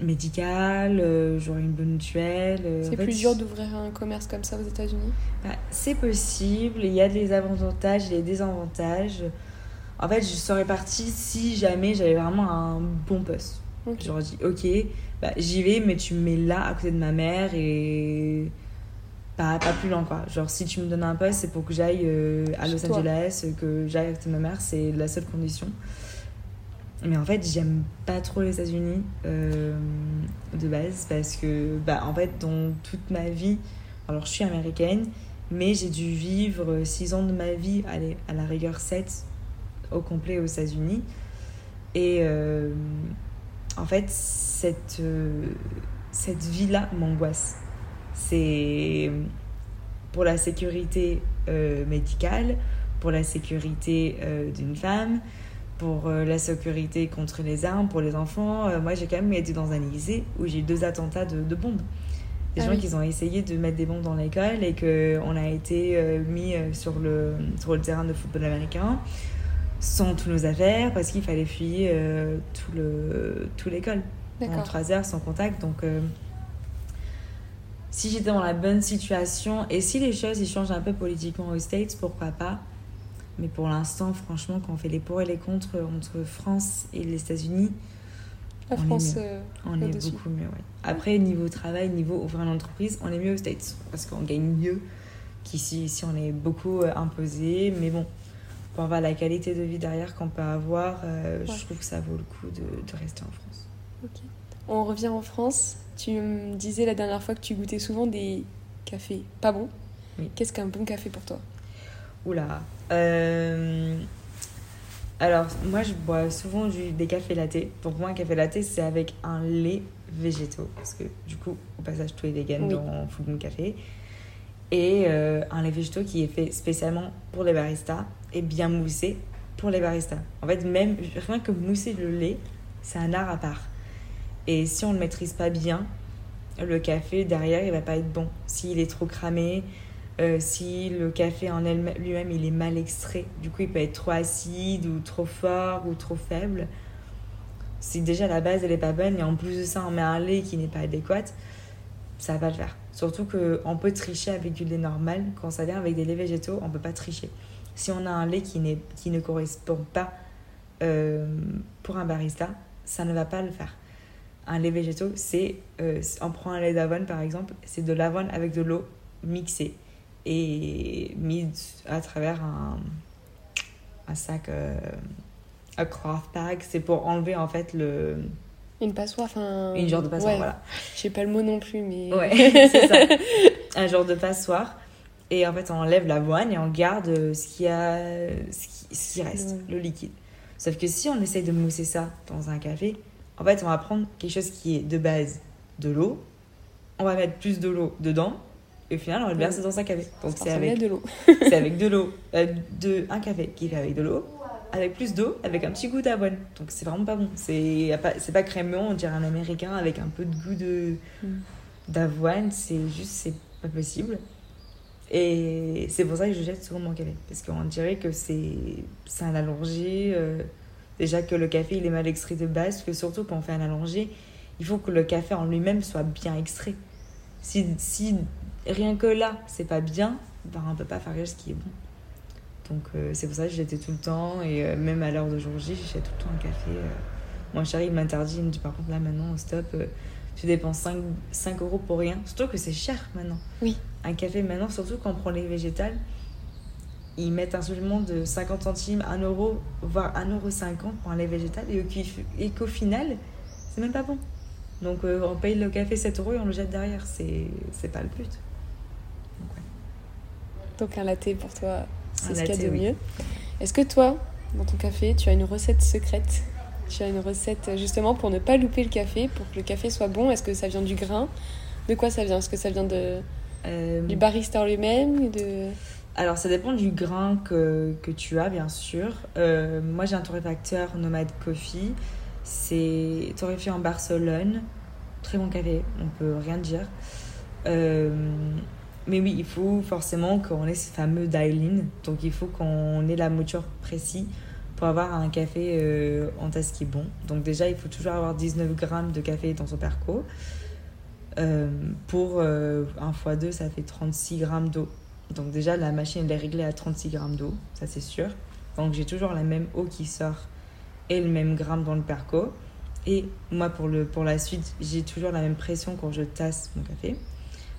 [SPEAKER 2] médicaux, euh, j'aurais une bonne mutuelle.
[SPEAKER 1] C'est
[SPEAKER 2] fait,
[SPEAKER 1] plus dur d'ouvrir un commerce comme ça aux États-Unis?
[SPEAKER 2] Bah, c'est possible, il y a des avantages et des désavantages. En fait, je serais partie si jamais j'avais vraiment un bon poste. J'aurais dit, ok, bah, j'y vais, mais tu me mets là, à côté de ma mère, et pas, pas plus loin, quoi. Genre, si tu me donnes un poste, c'est pour que j'aille euh, à Los
[SPEAKER 1] toi.
[SPEAKER 2] Angeles, que j'aille de ma mère, c'est la seule condition. Mais en fait, j'aime pas trop les États-Unis euh, de base, parce que, bah, en fait, dans toute ma vie, alors je suis américaine, mais j'ai dû vivre 6 ans de ma vie, allez, à la rigueur 7 au complet aux États-Unis. Et euh, en fait, cette, cette vie-là m'angoisse. C'est pour la sécurité euh, médicale, pour la sécurité euh, d'une femme, pour euh, la sécurité contre les armes, pour les enfants. Moi, j'ai quand même été dans un lycée où j'ai eu deux attentats de, de bombes. Des
[SPEAKER 1] Ah
[SPEAKER 2] gens
[SPEAKER 1] oui.
[SPEAKER 2] qui ont essayé de mettre des bombes dans l'école et qu'on a été mis sur le, sur le terrain de football américain sans tous nos affaires parce qu'il fallait fuir tout le tout l'école en trois heures sans contact donc si j'étais dans la bonne situation et si les choses ils changent un peu politiquement aux States pourquoi pas? Mais pour l'instant franchement quand on fait les pour et les contre entre France et les États-Unis
[SPEAKER 1] La
[SPEAKER 2] on est
[SPEAKER 1] France,
[SPEAKER 2] mieux.
[SPEAKER 1] euh,
[SPEAKER 2] on est beaucoup mieux ouais. après niveau travail niveau ouvrir une entreprise on est mieux aux States parce qu'on gagne mieux qu'ici ici on est beaucoup euh, imposé mais bon pour avoir la qualité de vie derrière qu'on peut avoir euh,
[SPEAKER 1] Ouais.
[SPEAKER 2] je trouve que ça vaut le coup de, de rester en France
[SPEAKER 1] ok. On revient en France. Tu me disais la dernière fois que tu goûtais souvent des cafés pas bons.
[SPEAKER 2] Oui.
[SPEAKER 1] Qu'est-ce qu'un bon café pour toi?
[SPEAKER 2] Oula. Euh, Alors, moi, je bois souvent du- des cafés latés. Pour moi, un café latte, c'est avec un lait végétaux. Parce que, du coup, au passage, tout est vegan
[SPEAKER 1] Oui.
[SPEAKER 2] dans Moon Café. Et euh, un lait végétaux qui est fait spécialement pour les baristas et bien moussé pour les baristas. En fait, même rien que mousser le lait, c'est un art à part. Et si on ne le maîtrise pas bien, le café derrière, il va pas être bon. S'il est trop cramé, euh, si le café en lui-même il est mal extrait, du coup il peut être trop acide ou trop fort ou trop faible. Si déjà la base elle est pas bonne et en plus de ça on met un lait qui n'est pas adéquat, ça va pas le faire. Surtout qu'on peut tricher avec du lait normal. Quand ça vient avec des laits végétaux, on peut pas tricher. Si on a un lait qui, qui ne correspond pas euh, pour un barista, ça ne va pas le faire. Un lait végétaux, c'est, euh, on prend un lait d'avoine par exemple, c'est de l'avoine avec de l'eau mixée et mis à travers un, un sac, euh, un cloth bag. C'est pour enlever en fait le,
[SPEAKER 1] Une passoire, enfin.
[SPEAKER 2] une genre de passoire.
[SPEAKER 1] Ouais.
[SPEAKER 2] Voilà.
[SPEAKER 1] Je sais pas le mot non plus, mais.
[SPEAKER 2] Ouais, c'est ça. Un genre de passoire. Et en fait, on enlève l'avoine et on garde ce qui, a, ce qui, ce qui reste,
[SPEAKER 1] Ouais.
[SPEAKER 2] le liquide. Sauf que si on essaye de mousser ça dans un café, en fait, on va prendre quelque chose qui est de base de l'eau. On va mettre plus de l'eau dedans. Et au final, on va le verser dans un café. Donc, c'est avec,
[SPEAKER 1] de l'eau.
[SPEAKER 2] c'est avec de l'eau. euh, de, un café qui est fait avec de l'eau, avec plus d'eau, avec un petit goût d'avoine. Donc, c'est vraiment pas bon. C'est pas, c'est pas crémeux, on dirait un américain avec un peu de goût de
[SPEAKER 1] Mm.
[SPEAKER 2] d'avoine, c'est juste, c'est pas possible. Et c'est pour ça que je jette souvent mon café. Parce qu'on dirait que c'est c'est un allongé. euh, déjà que le café, il est mal extrait de base. Que surtout quand on fait un allongé, il faut que le café en lui-même soit bien extrait. Si, si rien que là, c'est pas bien, ben, on peut pas faire ce qui est bon. Donc euh, c'est pour ça que je jetais tout le temps. Et euh, même à l'heure d'aujourd'hui, j'achète tout le temps un café. euh. Mon chéri, il m'interdit. Il me dit par contre, là maintenant, stop. tu dépenses 5, 5 euros pour rien. Surtout que c'est cher maintenant.
[SPEAKER 1] Oui.
[SPEAKER 2] Un café maintenant, surtout quand on prend les végétales, ils mettent un supplément de 50 centimes, 1 euro, voire 1,50 euro pour un lait végétal et qu'au final, c'est même pas bon. Donc euh, on paye le café 7 euros et on le jette derrière. C'est pas le but.
[SPEAKER 1] Donc, un latte pour toi, c'est ce qu'il y a de mieux. Est-ce que toi, dans ton café, tu as une recette secrète? Tu as une recette justement pour ne pas louper le café, pour que le café soit bon? Est-ce que ça vient du grain? De quoi ça vient? Est-ce que ça vient de, euh, du barista lui-même de...
[SPEAKER 2] Alors, ça dépend du grain que, que tu as, bien sûr. Euh, moi, j'ai un torréfacteur Nomad Coffee. C'est torréfié en Barcelone. Très bon café, on peut rien dire. Euh, mais oui, il faut forcément qu'on ait ce fameux dial-in. Donc, il faut qu'on ait la mouture précise pour avoir un café euh, en tasse qui est bon. Donc, déjà, il faut toujours avoir 19 grammes de café dans son perco. pour un x 2, ça fait 36 grammes d'eau. Donc déjà, la machine, elle est réglée à 36 grammes d'eau, ça c'est sûr. Donc j'ai toujours la même eau qui sort et le même gramme dans le perco. Et moi, pour, le, pour la suite, j'ai toujours la même pression quand je tasse mon café.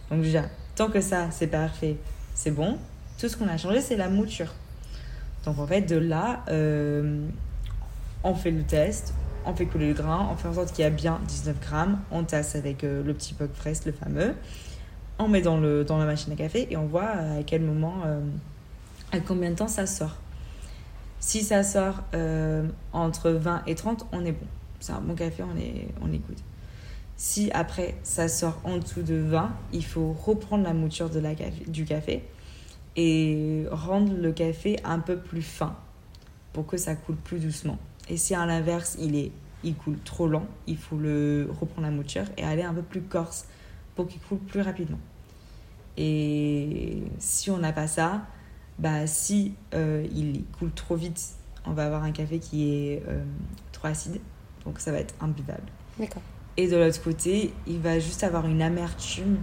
[SPEAKER 2] Donc déjà, tant que ça, c'est parfait, c'est bon. Tout ce qu'on a changé, c'est la mouture. Donc en fait, de là, euh, on fait le test, on fait couler le grain, on fait en sorte qu'il y a bien 19 grammes, on tasse avec euh, le petit puck fraise, le fameux on met dans, le, dans la machine à café et on voit à quel moment, euh, à combien de temps ça sort. Si ça sort euh, entre 20 et 30, on est bon. C'est un bon café, on est, on est good. Si après ça sort en dessous de 20, il faut reprendre la mouture de la du café et rendre le café un peu plus fin pour que ça coule plus doucement. Et si à l'inverse, il, est, il coule trop lent, il faut le reprendre la mouture et aller un peu plus corse pour qu'il coule plus rapidement. Et si on n'a pas ça, bah si euh, il coule trop vite, on va avoir un café qui est euh, trop acide, donc ça va être imbuvable.
[SPEAKER 1] D'accord.
[SPEAKER 2] Et de l'autre côté, il va juste avoir une amertume,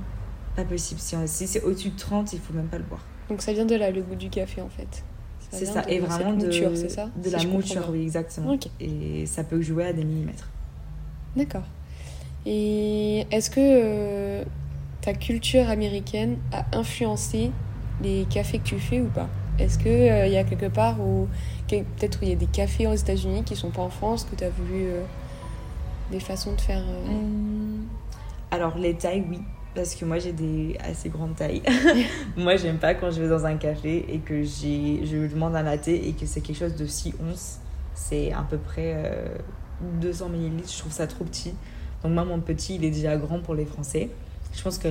[SPEAKER 2] pas possible. Si, si c'est au-dessus de 30, il faut même pas le boire.
[SPEAKER 1] Donc ça vient de là, le goût du café en fait.
[SPEAKER 2] C'est ça, et vraiment de, mouture, ça? de la mouture, oui, exactement. Et ça peut jouer à des millimètres.
[SPEAKER 1] D'accord. Et est-ce que euh, ta culture américaine a influencé les cafés que tu fais ou pas? Est-ce qu'il il euh, y a quelque part où peut-être il y a des cafés aux États-Unis qui sont pas en France que tu as voulu euh, des façons de faire hum.
[SPEAKER 2] Alors les tailles oui parce que moi j'ai des assez grandes tailles. moi j'aime pas quand je vais dans un café et que j'ai je demande un latte et que c'est quelque chose de 6 onces. C'est à peu près 200 millilitres, je trouve ça trop petit. Donc moi, mon petit, il est déjà grand pour les Français. Je pense que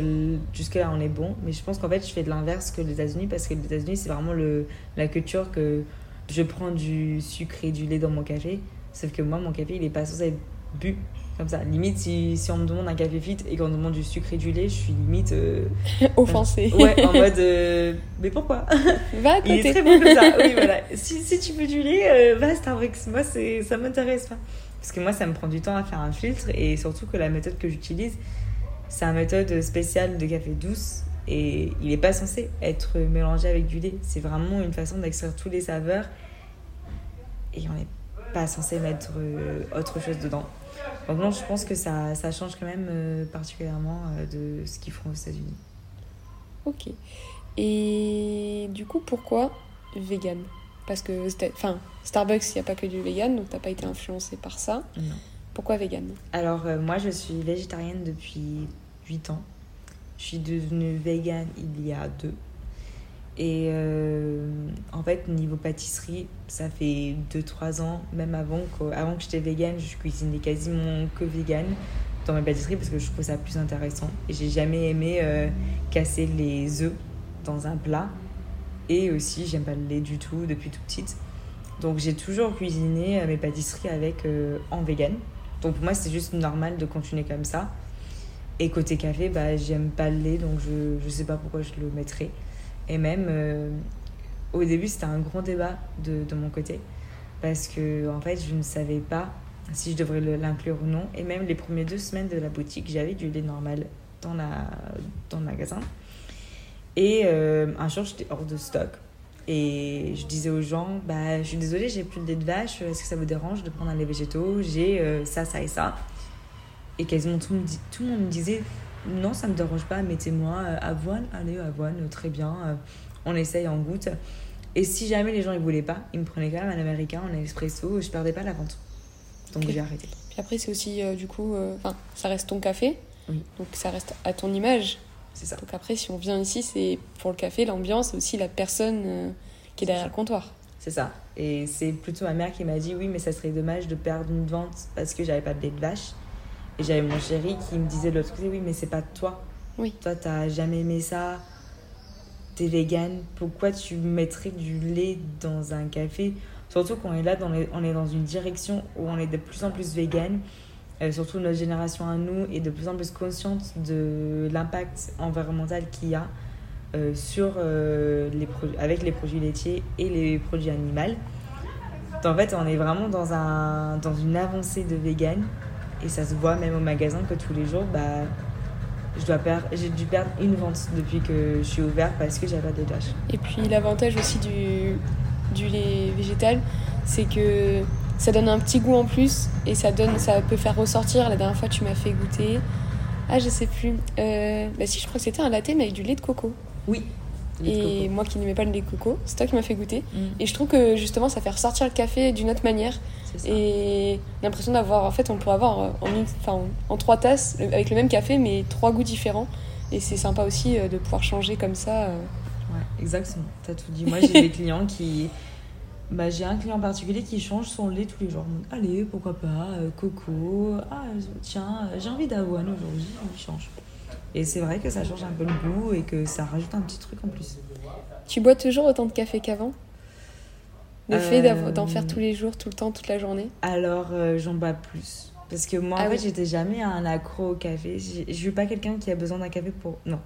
[SPEAKER 2] jusque-là, on est bon. Mais je pense qu'en fait, je fais de l'inverse que les États-Unis parce que les États-Unis, c'est vraiment le, la culture que je prends du sucre et du lait dans mon café. Sauf que moi, mon café, il est pas censé être bu comme ça. Limite, si, si on me demande un café fit et qu'on me demande du sucre et du lait, je suis limite. Euh,
[SPEAKER 1] Offensée.
[SPEAKER 2] ouais, en mode. Euh, mais pourquoi
[SPEAKER 1] Va à côté.
[SPEAKER 2] Il est très bon comme ça. Oui, voilà. Si, si tu veux du lait, euh, va à Starbucks. Moi, ça m'intéresse pas. Parce que moi, ça me prend du temps à faire un filtre et surtout que la méthode que j'utilise, c'est une méthode spéciale de café douce et il n'est pas censé être mélangé avec du lait. C'est vraiment une façon d'extraire tous les saveurs et on n'est pas censé mettre euh, autre chose dedans. Donc non, je pense que ça, ça change quand même euh, particulièrement euh, de ce qu'ils font aux États-Unis.
[SPEAKER 1] Ok. Et du coup, pourquoi vegan? Parce que enfin, Starbucks, il n'y a pas que du vegan, donc tu n'as pas été influencé par ça.
[SPEAKER 2] Non.
[SPEAKER 1] Pourquoi vegan?
[SPEAKER 2] Alors, euh, moi, je suis végétarienne depuis 8 ans. Je suis devenue vegan il y a deux. Et euh, en fait, niveau pâtisserie, ça fait 2-3 ans, même avant que, avant que j'étais vegan, je cuisinais quasiment que vegan dans mes pâtisseries parce que je trouve ça plus intéressant. Et j'ai jamais aimé euh, casser les œufs dans un plat. Et aussi, j'aime pas le lait du tout depuis toute petite. Donc j'ai toujours cuisiné mes pâtisseries avec euh, en vegan. Donc pour moi, c'est juste normal de continuer comme ça. Et côté café, bah, j'aime pas le lait, donc je, je sais pas pourquoi je le mettrais. Et même, euh, au début, c'était un grand débat de, de, mon côté. Parce que, en fait, je ne savais pas si je devrais l'inclure ou non. Et même les premières deux semaines de la boutique, j'avais du lait normal dans, la, dans le magasin. Et euh, un jour, j'étais hors de stock. Et je disais aux gens, bah, je suis désolée, j'ai plus de lait de vache, est-ce que ça vous dérange de prendre un lait végétaux? J'ai euh, ça, ça et ça. Et quasiment tout, tout, le monde me disait, non, ça me dérange pas, mettez-moi euh, avoine, allez, avoine, très bien, on essaye, en goutte. Et si jamais les gens ils voulaient pas, ils me prenaient quand même un américain, un espresso, je perdais pas la vente. Donc j'ai arrêté.
[SPEAKER 1] Puis après, c'est aussi, du coup, ça reste ton café.
[SPEAKER 2] Oui.
[SPEAKER 1] Donc ça reste à ton image.
[SPEAKER 2] C'est ça.
[SPEAKER 1] Donc après, si on vient ici, c'est pour le café, l'ambiance, aussi la personne euh, qui est derrière le comptoir.
[SPEAKER 2] C'est ça. Et c'est plutôt ma mère qui m'a dit oui, mais ça serait dommage de perdre une vente parce que j'avais pas de lait de vache. Et j'avais mon chéri qui me disait de l'autre côté oui, mais c'est pas toi.
[SPEAKER 1] Oui.
[SPEAKER 2] Toi, t'as jamais aimé ça. T'es vegan. Pourquoi tu mettrais du lait dans un café? Surtout quand on est là, dans les- on est dans une direction où on est de plus en plus vegan. Surtout notre génération à nous est de plus en plus consciente de l'impact environnemental qu'il y a euh, sur, euh, les avec les produits laitiers et les produits animaux. En fait, on est vraiment dans, un, dans une avancée de vegan et ça se voit même au magasin que tous les jours, bah, je dois j'ai dû perdre une vente depuis que je suis ouverte parce que j'avais pas de vaches.
[SPEAKER 1] Et puis l'avantage aussi du, du lait végétal, c'est que ça donne un petit goût en plus et ça, donne, ça peut faire ressortir. La dernière fois, tu m'as fait goûter. Ah, je sais plus. Euh, bah si, je crois que c'était un latte, mais avec du lait de coco.
[SPEAKER 2] Oui.
[SPEAKER 1] Et moi qui n'aimais pas le lait de coco, c'est toi qui m'as fait goûter.
[SPEAKER 2] Mm,
[SPEAKER 1] Et je trouve que justement, ça fait ressortir le café d'une autre manière.
[SPEAKER 2] c'est ça.
[SPEAKER 1] Et l'impression d'avoir, en fait, on pourrait avoir euh, en, une- enfin, en, trois tasses, avec le même café, mais trois goûts différents. Et c'est sympa aussi euh, de pouvoir changer comme ça.
[SPEAKER 2] Ouais, exactement. T'as tout dit. Moi, j'ai des clients qui. Bah, j'ai un client en particulier qui change son lait tous les jours. Donc, Allez, pourquoi pas, euh, coco. Ah, tiens, euh, j'ai envie d'avoine aujourd'hui, il change. Et c'est vrai que ça change un peu le goût et que ça rajoute un petit truc en plus.
[SPEAKER 1] Tu bois toujours autant de café qu'avant? Le
[SPEAKER 2] Euh,
[SPEAKER 1] fait d'av- d'en faire tous les jours, tout le temps, toute la journée?
[SPEAKER 2] Alors, euh, j'en bois plus. Parce que moi,
[SPEAKER 1] Ah
[SPEAKER 2] en fait,
[SPEAKER 1] oui?
[SPEAKER 2] j'étais jamais un accro au café. Je suis pas quelqu'un qui a besoin d'un café pour. Non.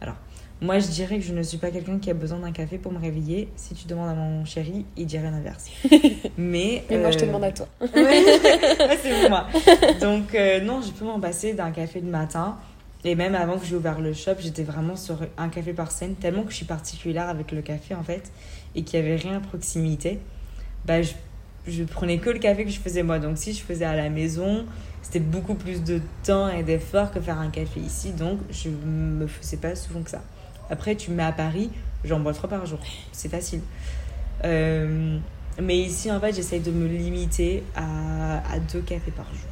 [SPEAKER 2] Alors, moi, je dirais que je ne suis pas quelqu'un qui a besoin d'un café pour me réveiller. Si tu demandes à mon chéri, il dirait l'inverse. Mais.
[SPEAKER 1] Mais moi, je te
[SPEAKER 2] euh,
[SPEAKER 1] demande à toi.
[SPEAKER 2] Ouais, ouais, c'est moi. Donc, euh, non, je peux m'en passer d'un café le matin. Et même avant que j'ai ouvert le shop, j'étais vraiment sur un café par scène, tellement que je suis particulière avec le café en fait, et qu'il n'y avait rien à proximité. Bah, je, je prenais que le café que je faisais moi. Donc, si je faisais à la maison, c'était beaucoup plus de temps et d'effort que faire un café ici. Donc, je me faisais pas souvent que ça. Après, tu me mets à Paris, j'en bois trois par jour. C'est facile. Euh, mais ici, en fait, j'essaye de me limiter à, à deux cafés par jour.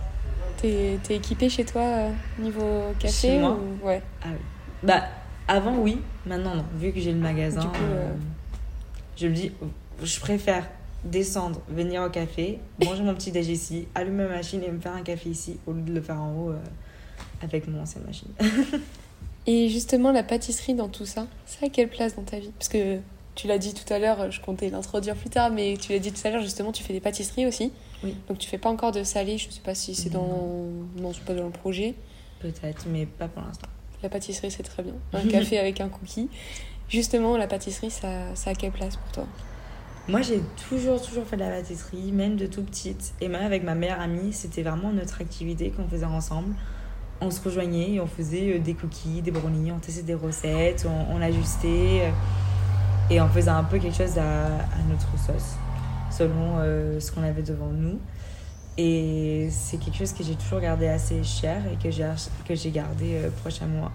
[SPEAKER 1] T'es t'es équipé chez toi euh, niveau café
[SPEAKER 2] Chez moi
[SPEAKER 1] ou... Ouais.
[SPEAKER 2] Ah oui. Bah, avant, oui. Maintenant, non. Vu que j'ai le magasin,
[SPEAKER 1] coup, euh,
[SPEAKER 2] je me dis, je préfère descendre, venir au café, manger mon petit déj ici, allumer ma machine et me faire un café ici, au lieu de le faire en haut avec mon ancienne machine.
[SPEAKER 1] Et justement, la pâtisserie dans tout ça, ça a quelle place dans ta vie? Parce que tu l'as dit tout à l'heure, je comptais l'introduire plus tard, mais tu l'as dit tout à l'heure, justement, tu fais des pâtisseries aussi.
[SPEAKER 2] Oui.
[SPEAKER 1] Donc tu fais pas encore de salé, je sais pas si c'est dans... Non, c'est pas dans le projet.
[SPEAKER 2] Peut-être, mais pas pour l'instant.
[SPEAKER 1] La pâtisserie, c'est très bien. Un café avec un cookie. Justement, la pâtisserie, ça, ça a quelle place pour toi?
[SPEAKER 2] Moi, j'ai toujours, toujours fait de la pâtisserie, même de tout petite. Et même avec ma meilleure amie, c'était vraiment notre activité qu'on faisait ensemble. On se rejoignait et on faisait euh, des cookies, des brownies, on testait des recettes, on, ajustait. euh, Et on faisait un peu quelque chose à, notre sauce, selon euh, ce qu'on avait devant nous. Et c'est quelque chose que j'ai toujours gardé assez cher et que j'ai gardé proche à moi.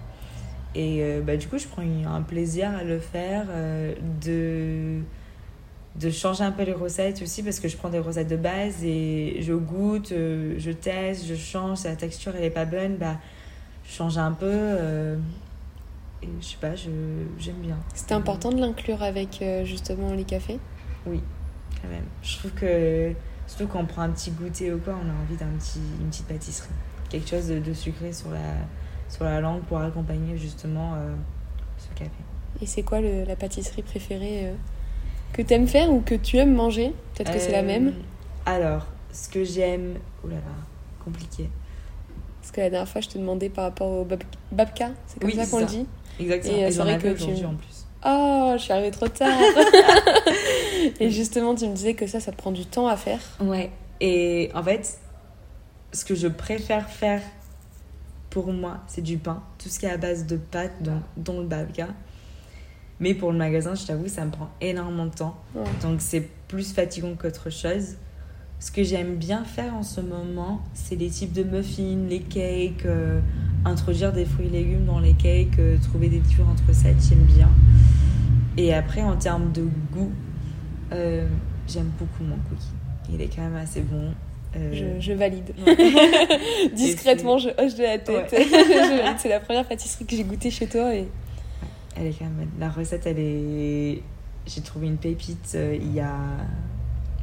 [SPEAKER 2] Et bah, du coup, je prends un plaisir à le faire, de, de changer un peu les recettes aussi, parce que je prends des recettes de base et je goûte, euh, je teste, je change, si la texture elle est pas bonne, bah, je change un peu. euh, et je sais pas, je- j'aime bien.
[SPEAKER 1] C'était important de l'inclure avec euh, justement les cafés?
[SPEAKER 2] Oui, quand même. Je trouve que, surtout quand on prend un petit goûter ou quoi, on a envie d'un petit, une petite pâtisserie. Quelque chose de, de sucré sur la, sur la langue pour accompagner justement euh, ce café.
[SPEAKER 1] Et c'est quoi le- la pâtisserie préférée euh, que t'aimes faire ou que tu aimes manger? Peut-être que c'est la
[SPEAKER 2] Euh,
[SPEAKER 1] même.
[SPEAKER 2] Alors, ce que j'aime. Ouh là là, compliqué.
[SPEAKER 1] Parce que la dernière fois, je te demandais par rapport au bab- babka, c'est comme
[SPEAKER 2] Oui,
[SPEAKER 1] ça qu'on le dit.
[SPEAKER 2] Exactement.
[SPEAKER 1] Et, euh,
[SPEAKER 2] Et,
[SPEAKER 1] c'est vrai que tu-
[SPEAKER 2] en plus.
[SPEAKER 1] Oh, je suis arrivée trop tard. et justement, tu me disais que ça, ça te prend du temps à faire.
[SPEAKER 2] Ouais. Et en fait, ce que je préfère faire pour moi, c'est du pain. Tout ce qui est à base de pâtes, dont, dont le babka. Mais pour le magasin, je t'avoue, ça me prend énormément de temps.
[SPEAKER 1] Ouais.
[SPEAKER 2] Donc c'est plus fatigant qu'autre chose. Ce que j'aime bien faire en ce moment, c'est les types de muffins, les cakes, euh, introduire des fruits et légumes dans les cakes, euh, trouver des différentes recettes, j'aime bien. Et après, en termes de goût, Euh, J'aime beaucoup mon cookie. Il est quand même assez bon.
[SPEAKER 1] Euh, je, je, valide. Discrètement, je hoche de la tête. c'est la première pâtisserie que j'ai goûtée chez toi. Et...
[SPEAKER 2] Elle est quand même. La recette, elle est. J'ai trouvé une pépite euh, il, y a...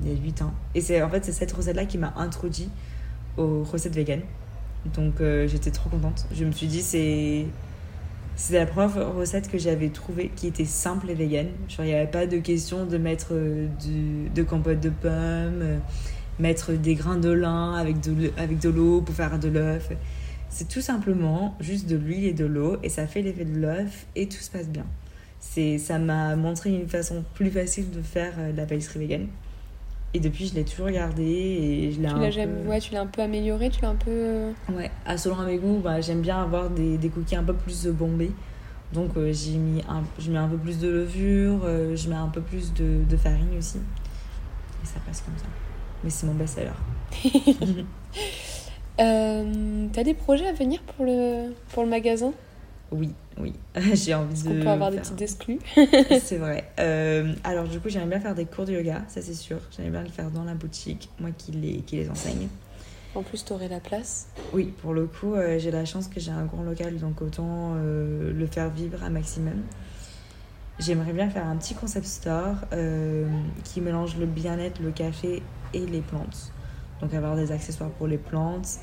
[SPEAKER 2] il y a 8 ans. Et c'est en fait, c'est cette recette-là qui m'a introduit aux recettes véganes. Donc euh, j'étais trop contente. Je me suis dit, c'est. C'était la première recette que j'avais trouvée qui était simple et végane. Genre, il n'y avait pas de question de mettre du, de compote de pommes mettre des grains de lin avec avec de l'eau pour faire de l'œuf. C'est tout simplement juste de l'huile et de l'eau et ça fait l'effet de l'œuf et tout se passe bien. C'est, ça m'a montré une façon plus facile de faire euh, la pâtisserie vegan. Et depuis, je l'ai toujours gardé et je l'ai
[SPEAKER 1] un peu... Ouais, tu l'as un peu amélioré, tu l'as un peu... Euh,
[SPEAKER 2] ouais, à selon mes goûts, bah, j'aime bien avoir des, des, cookies un peu plus bombés. Donc euh, j'ai mis un, je mets un peu plus de levure, je mets un peu plus de, de farine aussi. Et ça passe comme ça mais c'est mon best-seller.
[SPEAKER 1] euh, T'as des projets à venir pour le, pour le magasin?
[SPEAKER 2] Oui, oui. j'ai envie de.
[SPEAKER 1] On peut avoir des petites exclus.
[SPEAKER 2] c'est vrai. Euh, alors, du coup, j'aimerais bien faire des cours de yoga, ça c'est sûr. J'aimerais bien le faire dans la boutique, moi qui les, qui les enseigne.
[SPEAKER 1] En plus, tu aurais la place
[SPEAKER 2] Oui, pour le coup, euh, j'ai la chance que j'ai un grand local, donc autant le faire vivre à maximum. J'aimerais bien faire un petit concept store qui mélange le bien-être, le café et les plantes. Donc avoir des accessoires pour les plantes,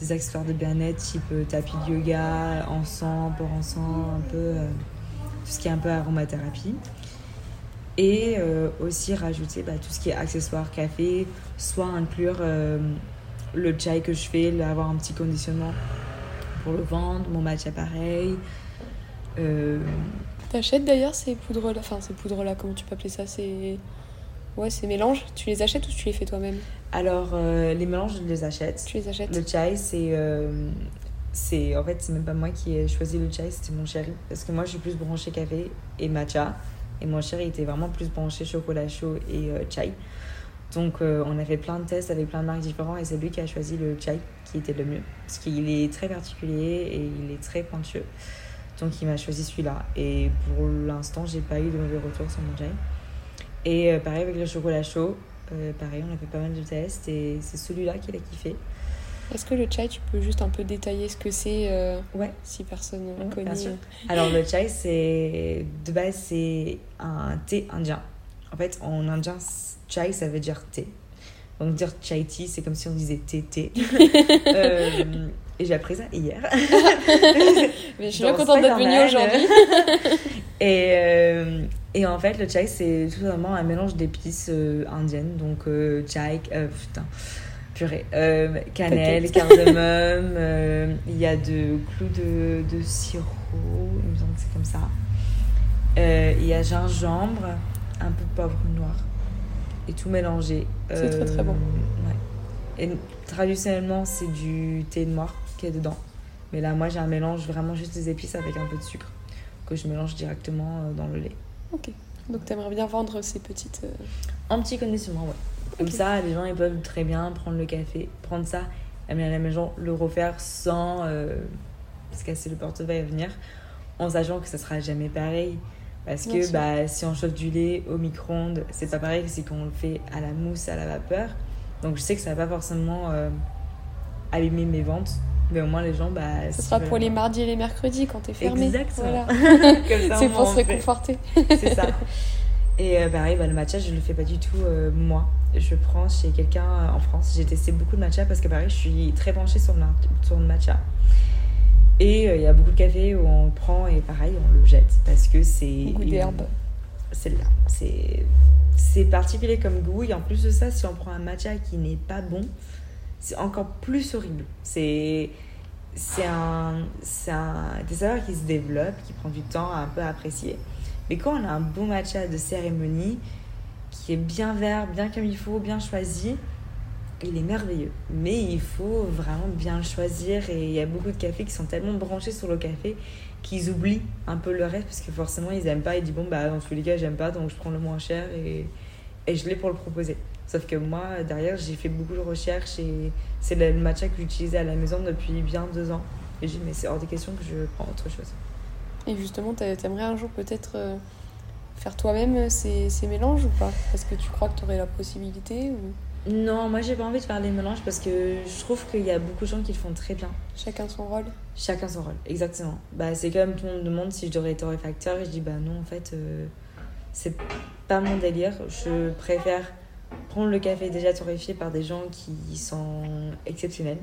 [SPEAKER 2] des accessoires de bien-être type euh, tapis de yoga, encens, port encens, un peu euh, tout ce qui est un peu aromathérapie. Et euh, aussi rajouter bah, tout ce qui est accessoires café, soit inclure le chai que je fais, avoir un petit conditionnement pour le vendre, mon matcha pareil.
[SPEAKER 1] T'achètes d'ailleurs ces poudres-là, enfin ces poudres-là, comment tu peux appeler ça C'est Ouais, ces mélanges, tu les achètes ou tu les fais toi-même
[SPEAKER 2] Alors, euh, les mélanges, je les achète.
[SPEAKER 1] Tu les achètes
[SPEAKER 2] Le chai, c'est. Euh, c'est en fait, c'est même pas moi qui ai choisi le chai, c'était mon chéri. Parce que moi, je suis plus branchée café et matcha. Et mon chéri était vraiment plus branché chocolat chaud et euh, chai. Donc, on a fait plein de tests avec plein de marques différentes et c'est lui qui a choisi le chai qui était le mieux. Parce qu'il est très particulier et il est très pointueux. Donc, il m'a choisi celui-là. Et pour l'instant, j'ai pas eu de mauvais retours sur mon chai. Et euh, pareil avec le chocolat chaud, euh, pareil, on a fait pas mal de tests et c'est celui-là qu'il a kiffé.
[SPEAKER 1] Est-ce que le chai, tu peux juste un peu détailler ce que c'est euh, ouais. si personne ne connaît?
[SPEAKER 2] Alors le chai, c'est de base c'est un thé indien. En fait, en indien, chai ça veut dire thé. Donc dire chai tea, c'est comme si on disait thé thé. et j'ai appris ça hier.
[SPEAKER 1] Mais je suis bien contente d'être venue aujourd'hui.
[SPEAKER 2] et, et en fait, le chai, c'est tout simplement un mélange d'épices euh, indiennes. Donc, euh, chai, euh, putain, purée, cannelle, cardamome, il y a de clous de, de sirop, il me semble que c'est comme ça. Il y a gingembre, un peu de poivre noir. Et tout mélangé.
[SPEAKER 1] C'est très très bon.
[SPEAKER 2] Ouais. Et traditionnellement, c'est du thé noir qui est dedans. Mais là, moi, j'ai un mélange vraiment juste des épices avec un peu de sucre que je mélange directement dans le lait.
[SPEAKER 1] Ok. Donc tu aimerais bien vendre ces petites. Euh,
[SPEAKER 2] en petit conditionnement, ouais. Comme ça, les gens ils peuvent très bien prendre le café, prendre ça, amener à la maison, le refaire sans euh, se casser le portefeuille à venir, en sachant que ça sera jamais pareil. Parce que bah, si on chauffe du lait au micro-ondes, c'est pas pareil que si on le fait à la mousse, à la vapeur. Donc je sais que ça va pas forcément euh, abîmer mes ventes. Mais au moins, les gens, bah.
[SPEAKER 1] Ce sera pour les mardis et les mercredis quand t'es fermé.
[SPEAKER 2] Exactement.
[SPEAKER 1] c'est pour se réconforter.
[SPEAKER 2] c'est ça. Et euh, pareil, bah, le matcha, je le fais pas du tout euh, moi. Je prends chez quelqu'un euh, en France. J'ai testé beaucoup de matcha parce que pareil, je suis très penchée sur le, sur le matcha. Et il y a beaucoup de cafés où on le prend et pareil, on le jette parce que c'est.
[SPEAKER 1] Goût d'herbe.
[SPEAKER 2] C'est là. C'est. C'est particulier comme goût. Et en plus de ça, si on prend un matcha qui n'est pas bon, c'est encore plus horrible. C'est c'est un, un, des qui se développent, qui prend du temps à un peu apprécier. Mais quand on a un bon matcha de cérémonie, qui est bien vert, bien comme il faut, bien choisi, il est merveilleux. Mais il faut vraiment bien le choisir et il y a beaucoup de cafés qui sont tellement branchés sur le café qu'ils oublient un peu le reste parce que forcément ils aiment pas. Ils disent bon bah dans tous les cas j'aime pas donc je prends le moins cher et, et je l'ai pour le proposer. Sauf que moi, derrière, j'ai fait beaucoup de recherches et c'est le matcha que j'utilisais à la maison depuis bien deux ans. Et j'ai dit, mais c'est hors des questions que je prends autre chose.
[SPEAKER 1] Et justement, t'aimerais un jour peut-être euh, faire toi-même ces, ces mélanges ou pas? Parce que tu crois que tu aurais la possibilité ou...
[SPEAKER 2] Non, moi j'ai pas envie de faire des mélanges parce que je trouve qu'il y a beaucoup de gens qui le font très bien.
[SPEAKER 1] Chacun son rôle?
[SPEAKER 2] Chacun son rôle, exactement. Bah, c'est comme tout le monde me demande si je devrais être torréfacteur et je dis bah non, en fait, euh, c'est pas mon délire. Je préfère prendre le café déjà torréfié par des gens qui sont exceptionnels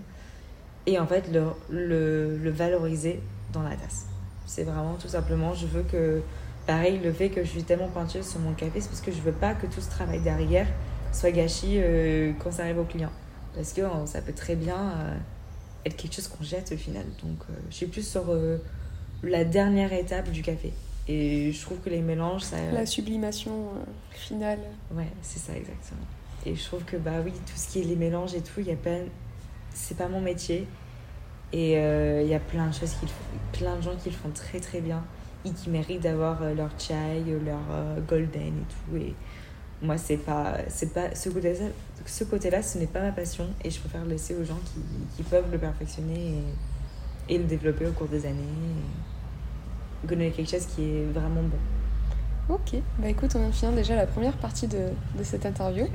[SPEAKER 2] et en fait le, le, valoriser dans la tasse. C'est vraiment tout simplement, je veux que, pareil, le fait que je suis tellement pointueuse sur mon café, c'est parce que je veux pas que tout ce travail derrière soit gâché euh, quand ça arrive au client. Parce que euh, ça peut très bien euh, être quelque chose qu'on jette au final. Donc euh, je suis plus sur la dernière étape du café. Et je trouve que les mélanges, ça.
[SPEAKER 1] La sublimation euh, finale.
[SPEAKER 2] Ouais, c'est ça exactement. Et je trouve que bah oui, tout ce qui est les mélanges et tout, il y a pas c'est pas mon métier. Et euh, il y a plein de choses qui le plein de gens qui le font très très bien et qui méritent d'avoir euh, leur chai, leur euh, golden et tout et moi c'est pas c'est pas ce côté ce côté-là, ce n'est pas ma passion et je préfère laisser aux gens qui, qui peuvent le perfectionner et, et le développer au cours des années et donner quelque chose qui est vraiment bon.
[SPEAKER 1] Ok, bah écoute, on vient de finir déjà la première partie de, de cette interview.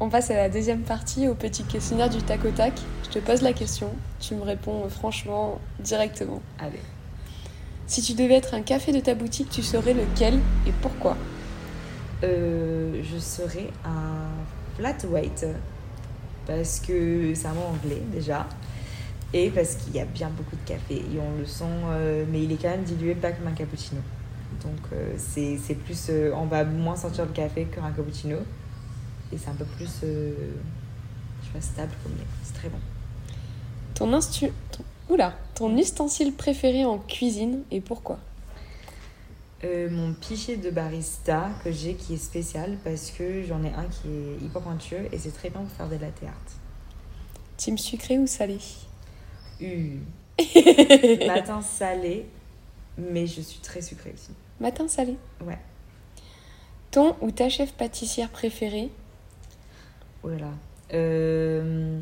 [SPEAKER 1] On passe à la deuxième partie, au petit questionnaire du tac au tac. Je te pose la question, tu me réponds franchement, directement.
[SPEAKER 2] Allez.
[SPEAKER 1] Si tu devais être un café de ta boutique, tu serais lequel et pourquoi?
[SPEAKER 2] Euh, je serais un flat white parce que c'est un mot anglais déjà et parce qu'il y a bien beaucoup de café et on le sent euh, mais il est quand même dilué pas comme un cappuccino. Donc euh, c'est plus euh, on va moins sentir le café qu'un cappuccino. Et c'est un peu plus je sais pas stable comme c'est très bon.
[SPEAKER 1] Ton, instu... ton... Oula, ton ustensile préféré en cuisine et pourquoi?
[SPEAKER 2] Mon pichet de barista que j'ai qui est spécial parce que j'en ai un qui est hyper pointueux et c'est très bien pour faire des latte art
[SPEAKER 1] Team sucré ou salé?
[SPEAKER 2] Uh. Matin salé, mais je suis très sucrée aussi.
[SPEAKER 1] Matin salé.
[SPEAKER 2] Ouais.
[SPEAKER 1] Ton ou ta chef pâtissière préférée?
[SPEAKER 2] Oh là là. Euh...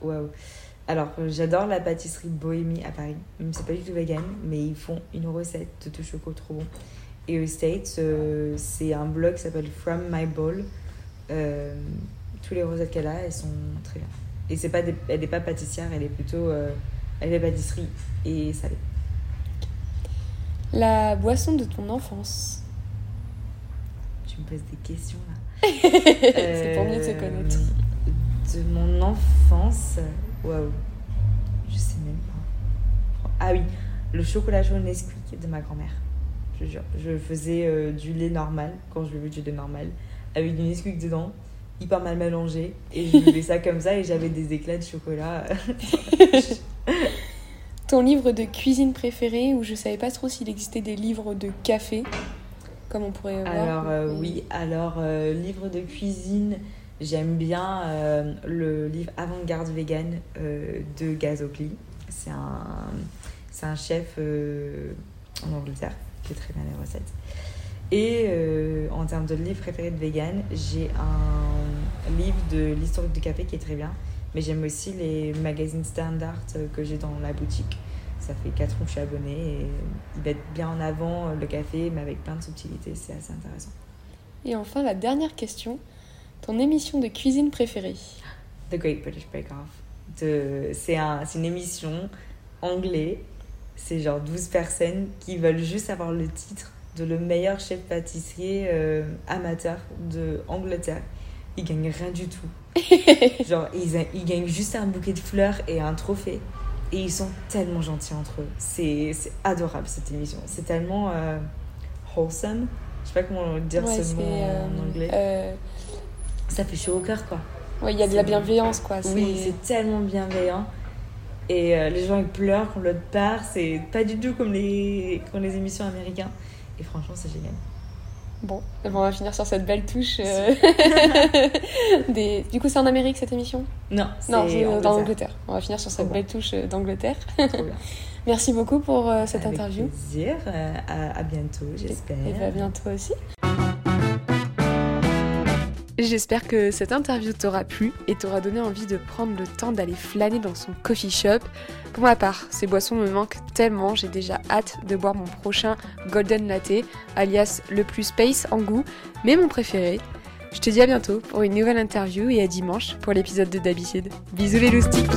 [SPEAKER 2] Waouh. Alors, j'adore la pâtisserie Bohémie à Paris. C'est pas du tout vegan, mais ils font une recette de tout choco trop bon. Et aux States, euh, c'est un blog qui s'appelle From My Bowl. Euh, toutes les recettes qu'elle a, elles sont très bien. Et c'est pas des- elle n'est pas pâtissière, elle est plutôt. euh, elle fait pâtisserie et salée.
[SPEAKER 1] La boisson de ton enfance
[SPEAKER 2] Tu me poses des questions là.
[SPEAKER 1] C'est pour mieux te
[SPEAKER 2] Euh,
[SPEAKER 1] connaître.
[SPEAKER 2] De mon enfance, waouh, je sais même pas. Ah oui, le chocolat chaud Nesquik de ma grand-mère. Je jure, je faisais euh, du lait normal quand je buvais du lait normal avec du Nesquik dedans, hyper mal mélangé et je buvais ça comme ça et j'avais des éclats de chocolat.
[SPEAKER 1] Ton livre de cuisine préféré où je savais pas trop s'il existait des livres de café, comme on pourrait voir.
[SPEAKER 2] Alors euh,
[SPEAKER 1] mais-
[SPEAKER 2] oui, alors euh, livre de cuisine, j'aime bien euh, le livre Avant-garde vegan de Gazokli. C'est un, c'est un chef en Angleterre qui fait très bien les recettes. Et euh, en termes de livre préféré de vegan, j'ai un livre de l'historique du café qui est très bien. Mais j'aime aussi les magazines standard euh, que j'ai dans la boutique. Ça fait 4 ans que je suis abonnée et ils mettent bien en avant euh, le café, mais avec plein de subtilités. C'est assez intéressant.
[SPEAKER 1] Et enfin, la dernière question. Ton émission de cuisine préférée?
[SPEAKER 2] The Great British Bake Off. De... C'est un... c'est une émission anglais. C'est genre 12 personnes qui veulent juste avoir le titre de le meilleur chef pâtissier euh, amateur de Angleterre. Ils gagnent rien du tout. genre, ils, gagnent juste un bouquet de fleurs et un trophée. Et ils sont tellement gentils entre eux. C'est adorable cette émission. C'est tellement euh, wholesome. Je sais pas comment dire
[SPEAKER 1] Ouais,
[SPEAKER 2] ce mot
[SPEAKER 1] euh,
[SPEAKER 2] en anglais.
[SPEAKER 1] euh,
[SPEAKER 2] Ça fait chaud au cœur, quoi.
[SPEAKER 1] ouais, il y a de la bienveillance, quoi.
[SPEAKER 2] Oui,
[SPEAKER 1] c'est-
[SPEAKER 2] c'est tellement bienveillant. Et euh, les gens ils pleurent quand l'autre part. C'est pas du tout comme les, comme les émissions américaines. Et franchement, c'est génial.
[SPEAKER 1] Bon, eh ben, on va finir sur cette belle touche. euh, des... Du coup, c'est en Amérique cette émission?
[SPEAKER 2] Non,
[SPEAKER 1] Non,
[SPEAKER 2] c'est
[SPEAKER 1] dans l'Angleterre. On va finir sur cette belle touche euh, d'Angleterre. Merci beaucoup pour euh, cette
[SPEAKER 2] Avec
[SPEAKER 1] interview.
[SPEAKER 2] plaisir. Euh, à, à bientôt, j'espère.
[SPEAKER 1] Et à bientôt aussi. J'espère que cette interview t'aura plu et t'aura donné envie de prendre le temps d'aller flâner dans son coffee shop. Pour ma part, ces boissons me manquent tellement, j'ai déjà hâte de boire mon prochain Golden Latte, alias le plus space en goût, mais mon préféré. Je te dis à bientôt pour une nouvelle interview et à dimanche pour l'épisode de Dabicide. Bisous les loustiques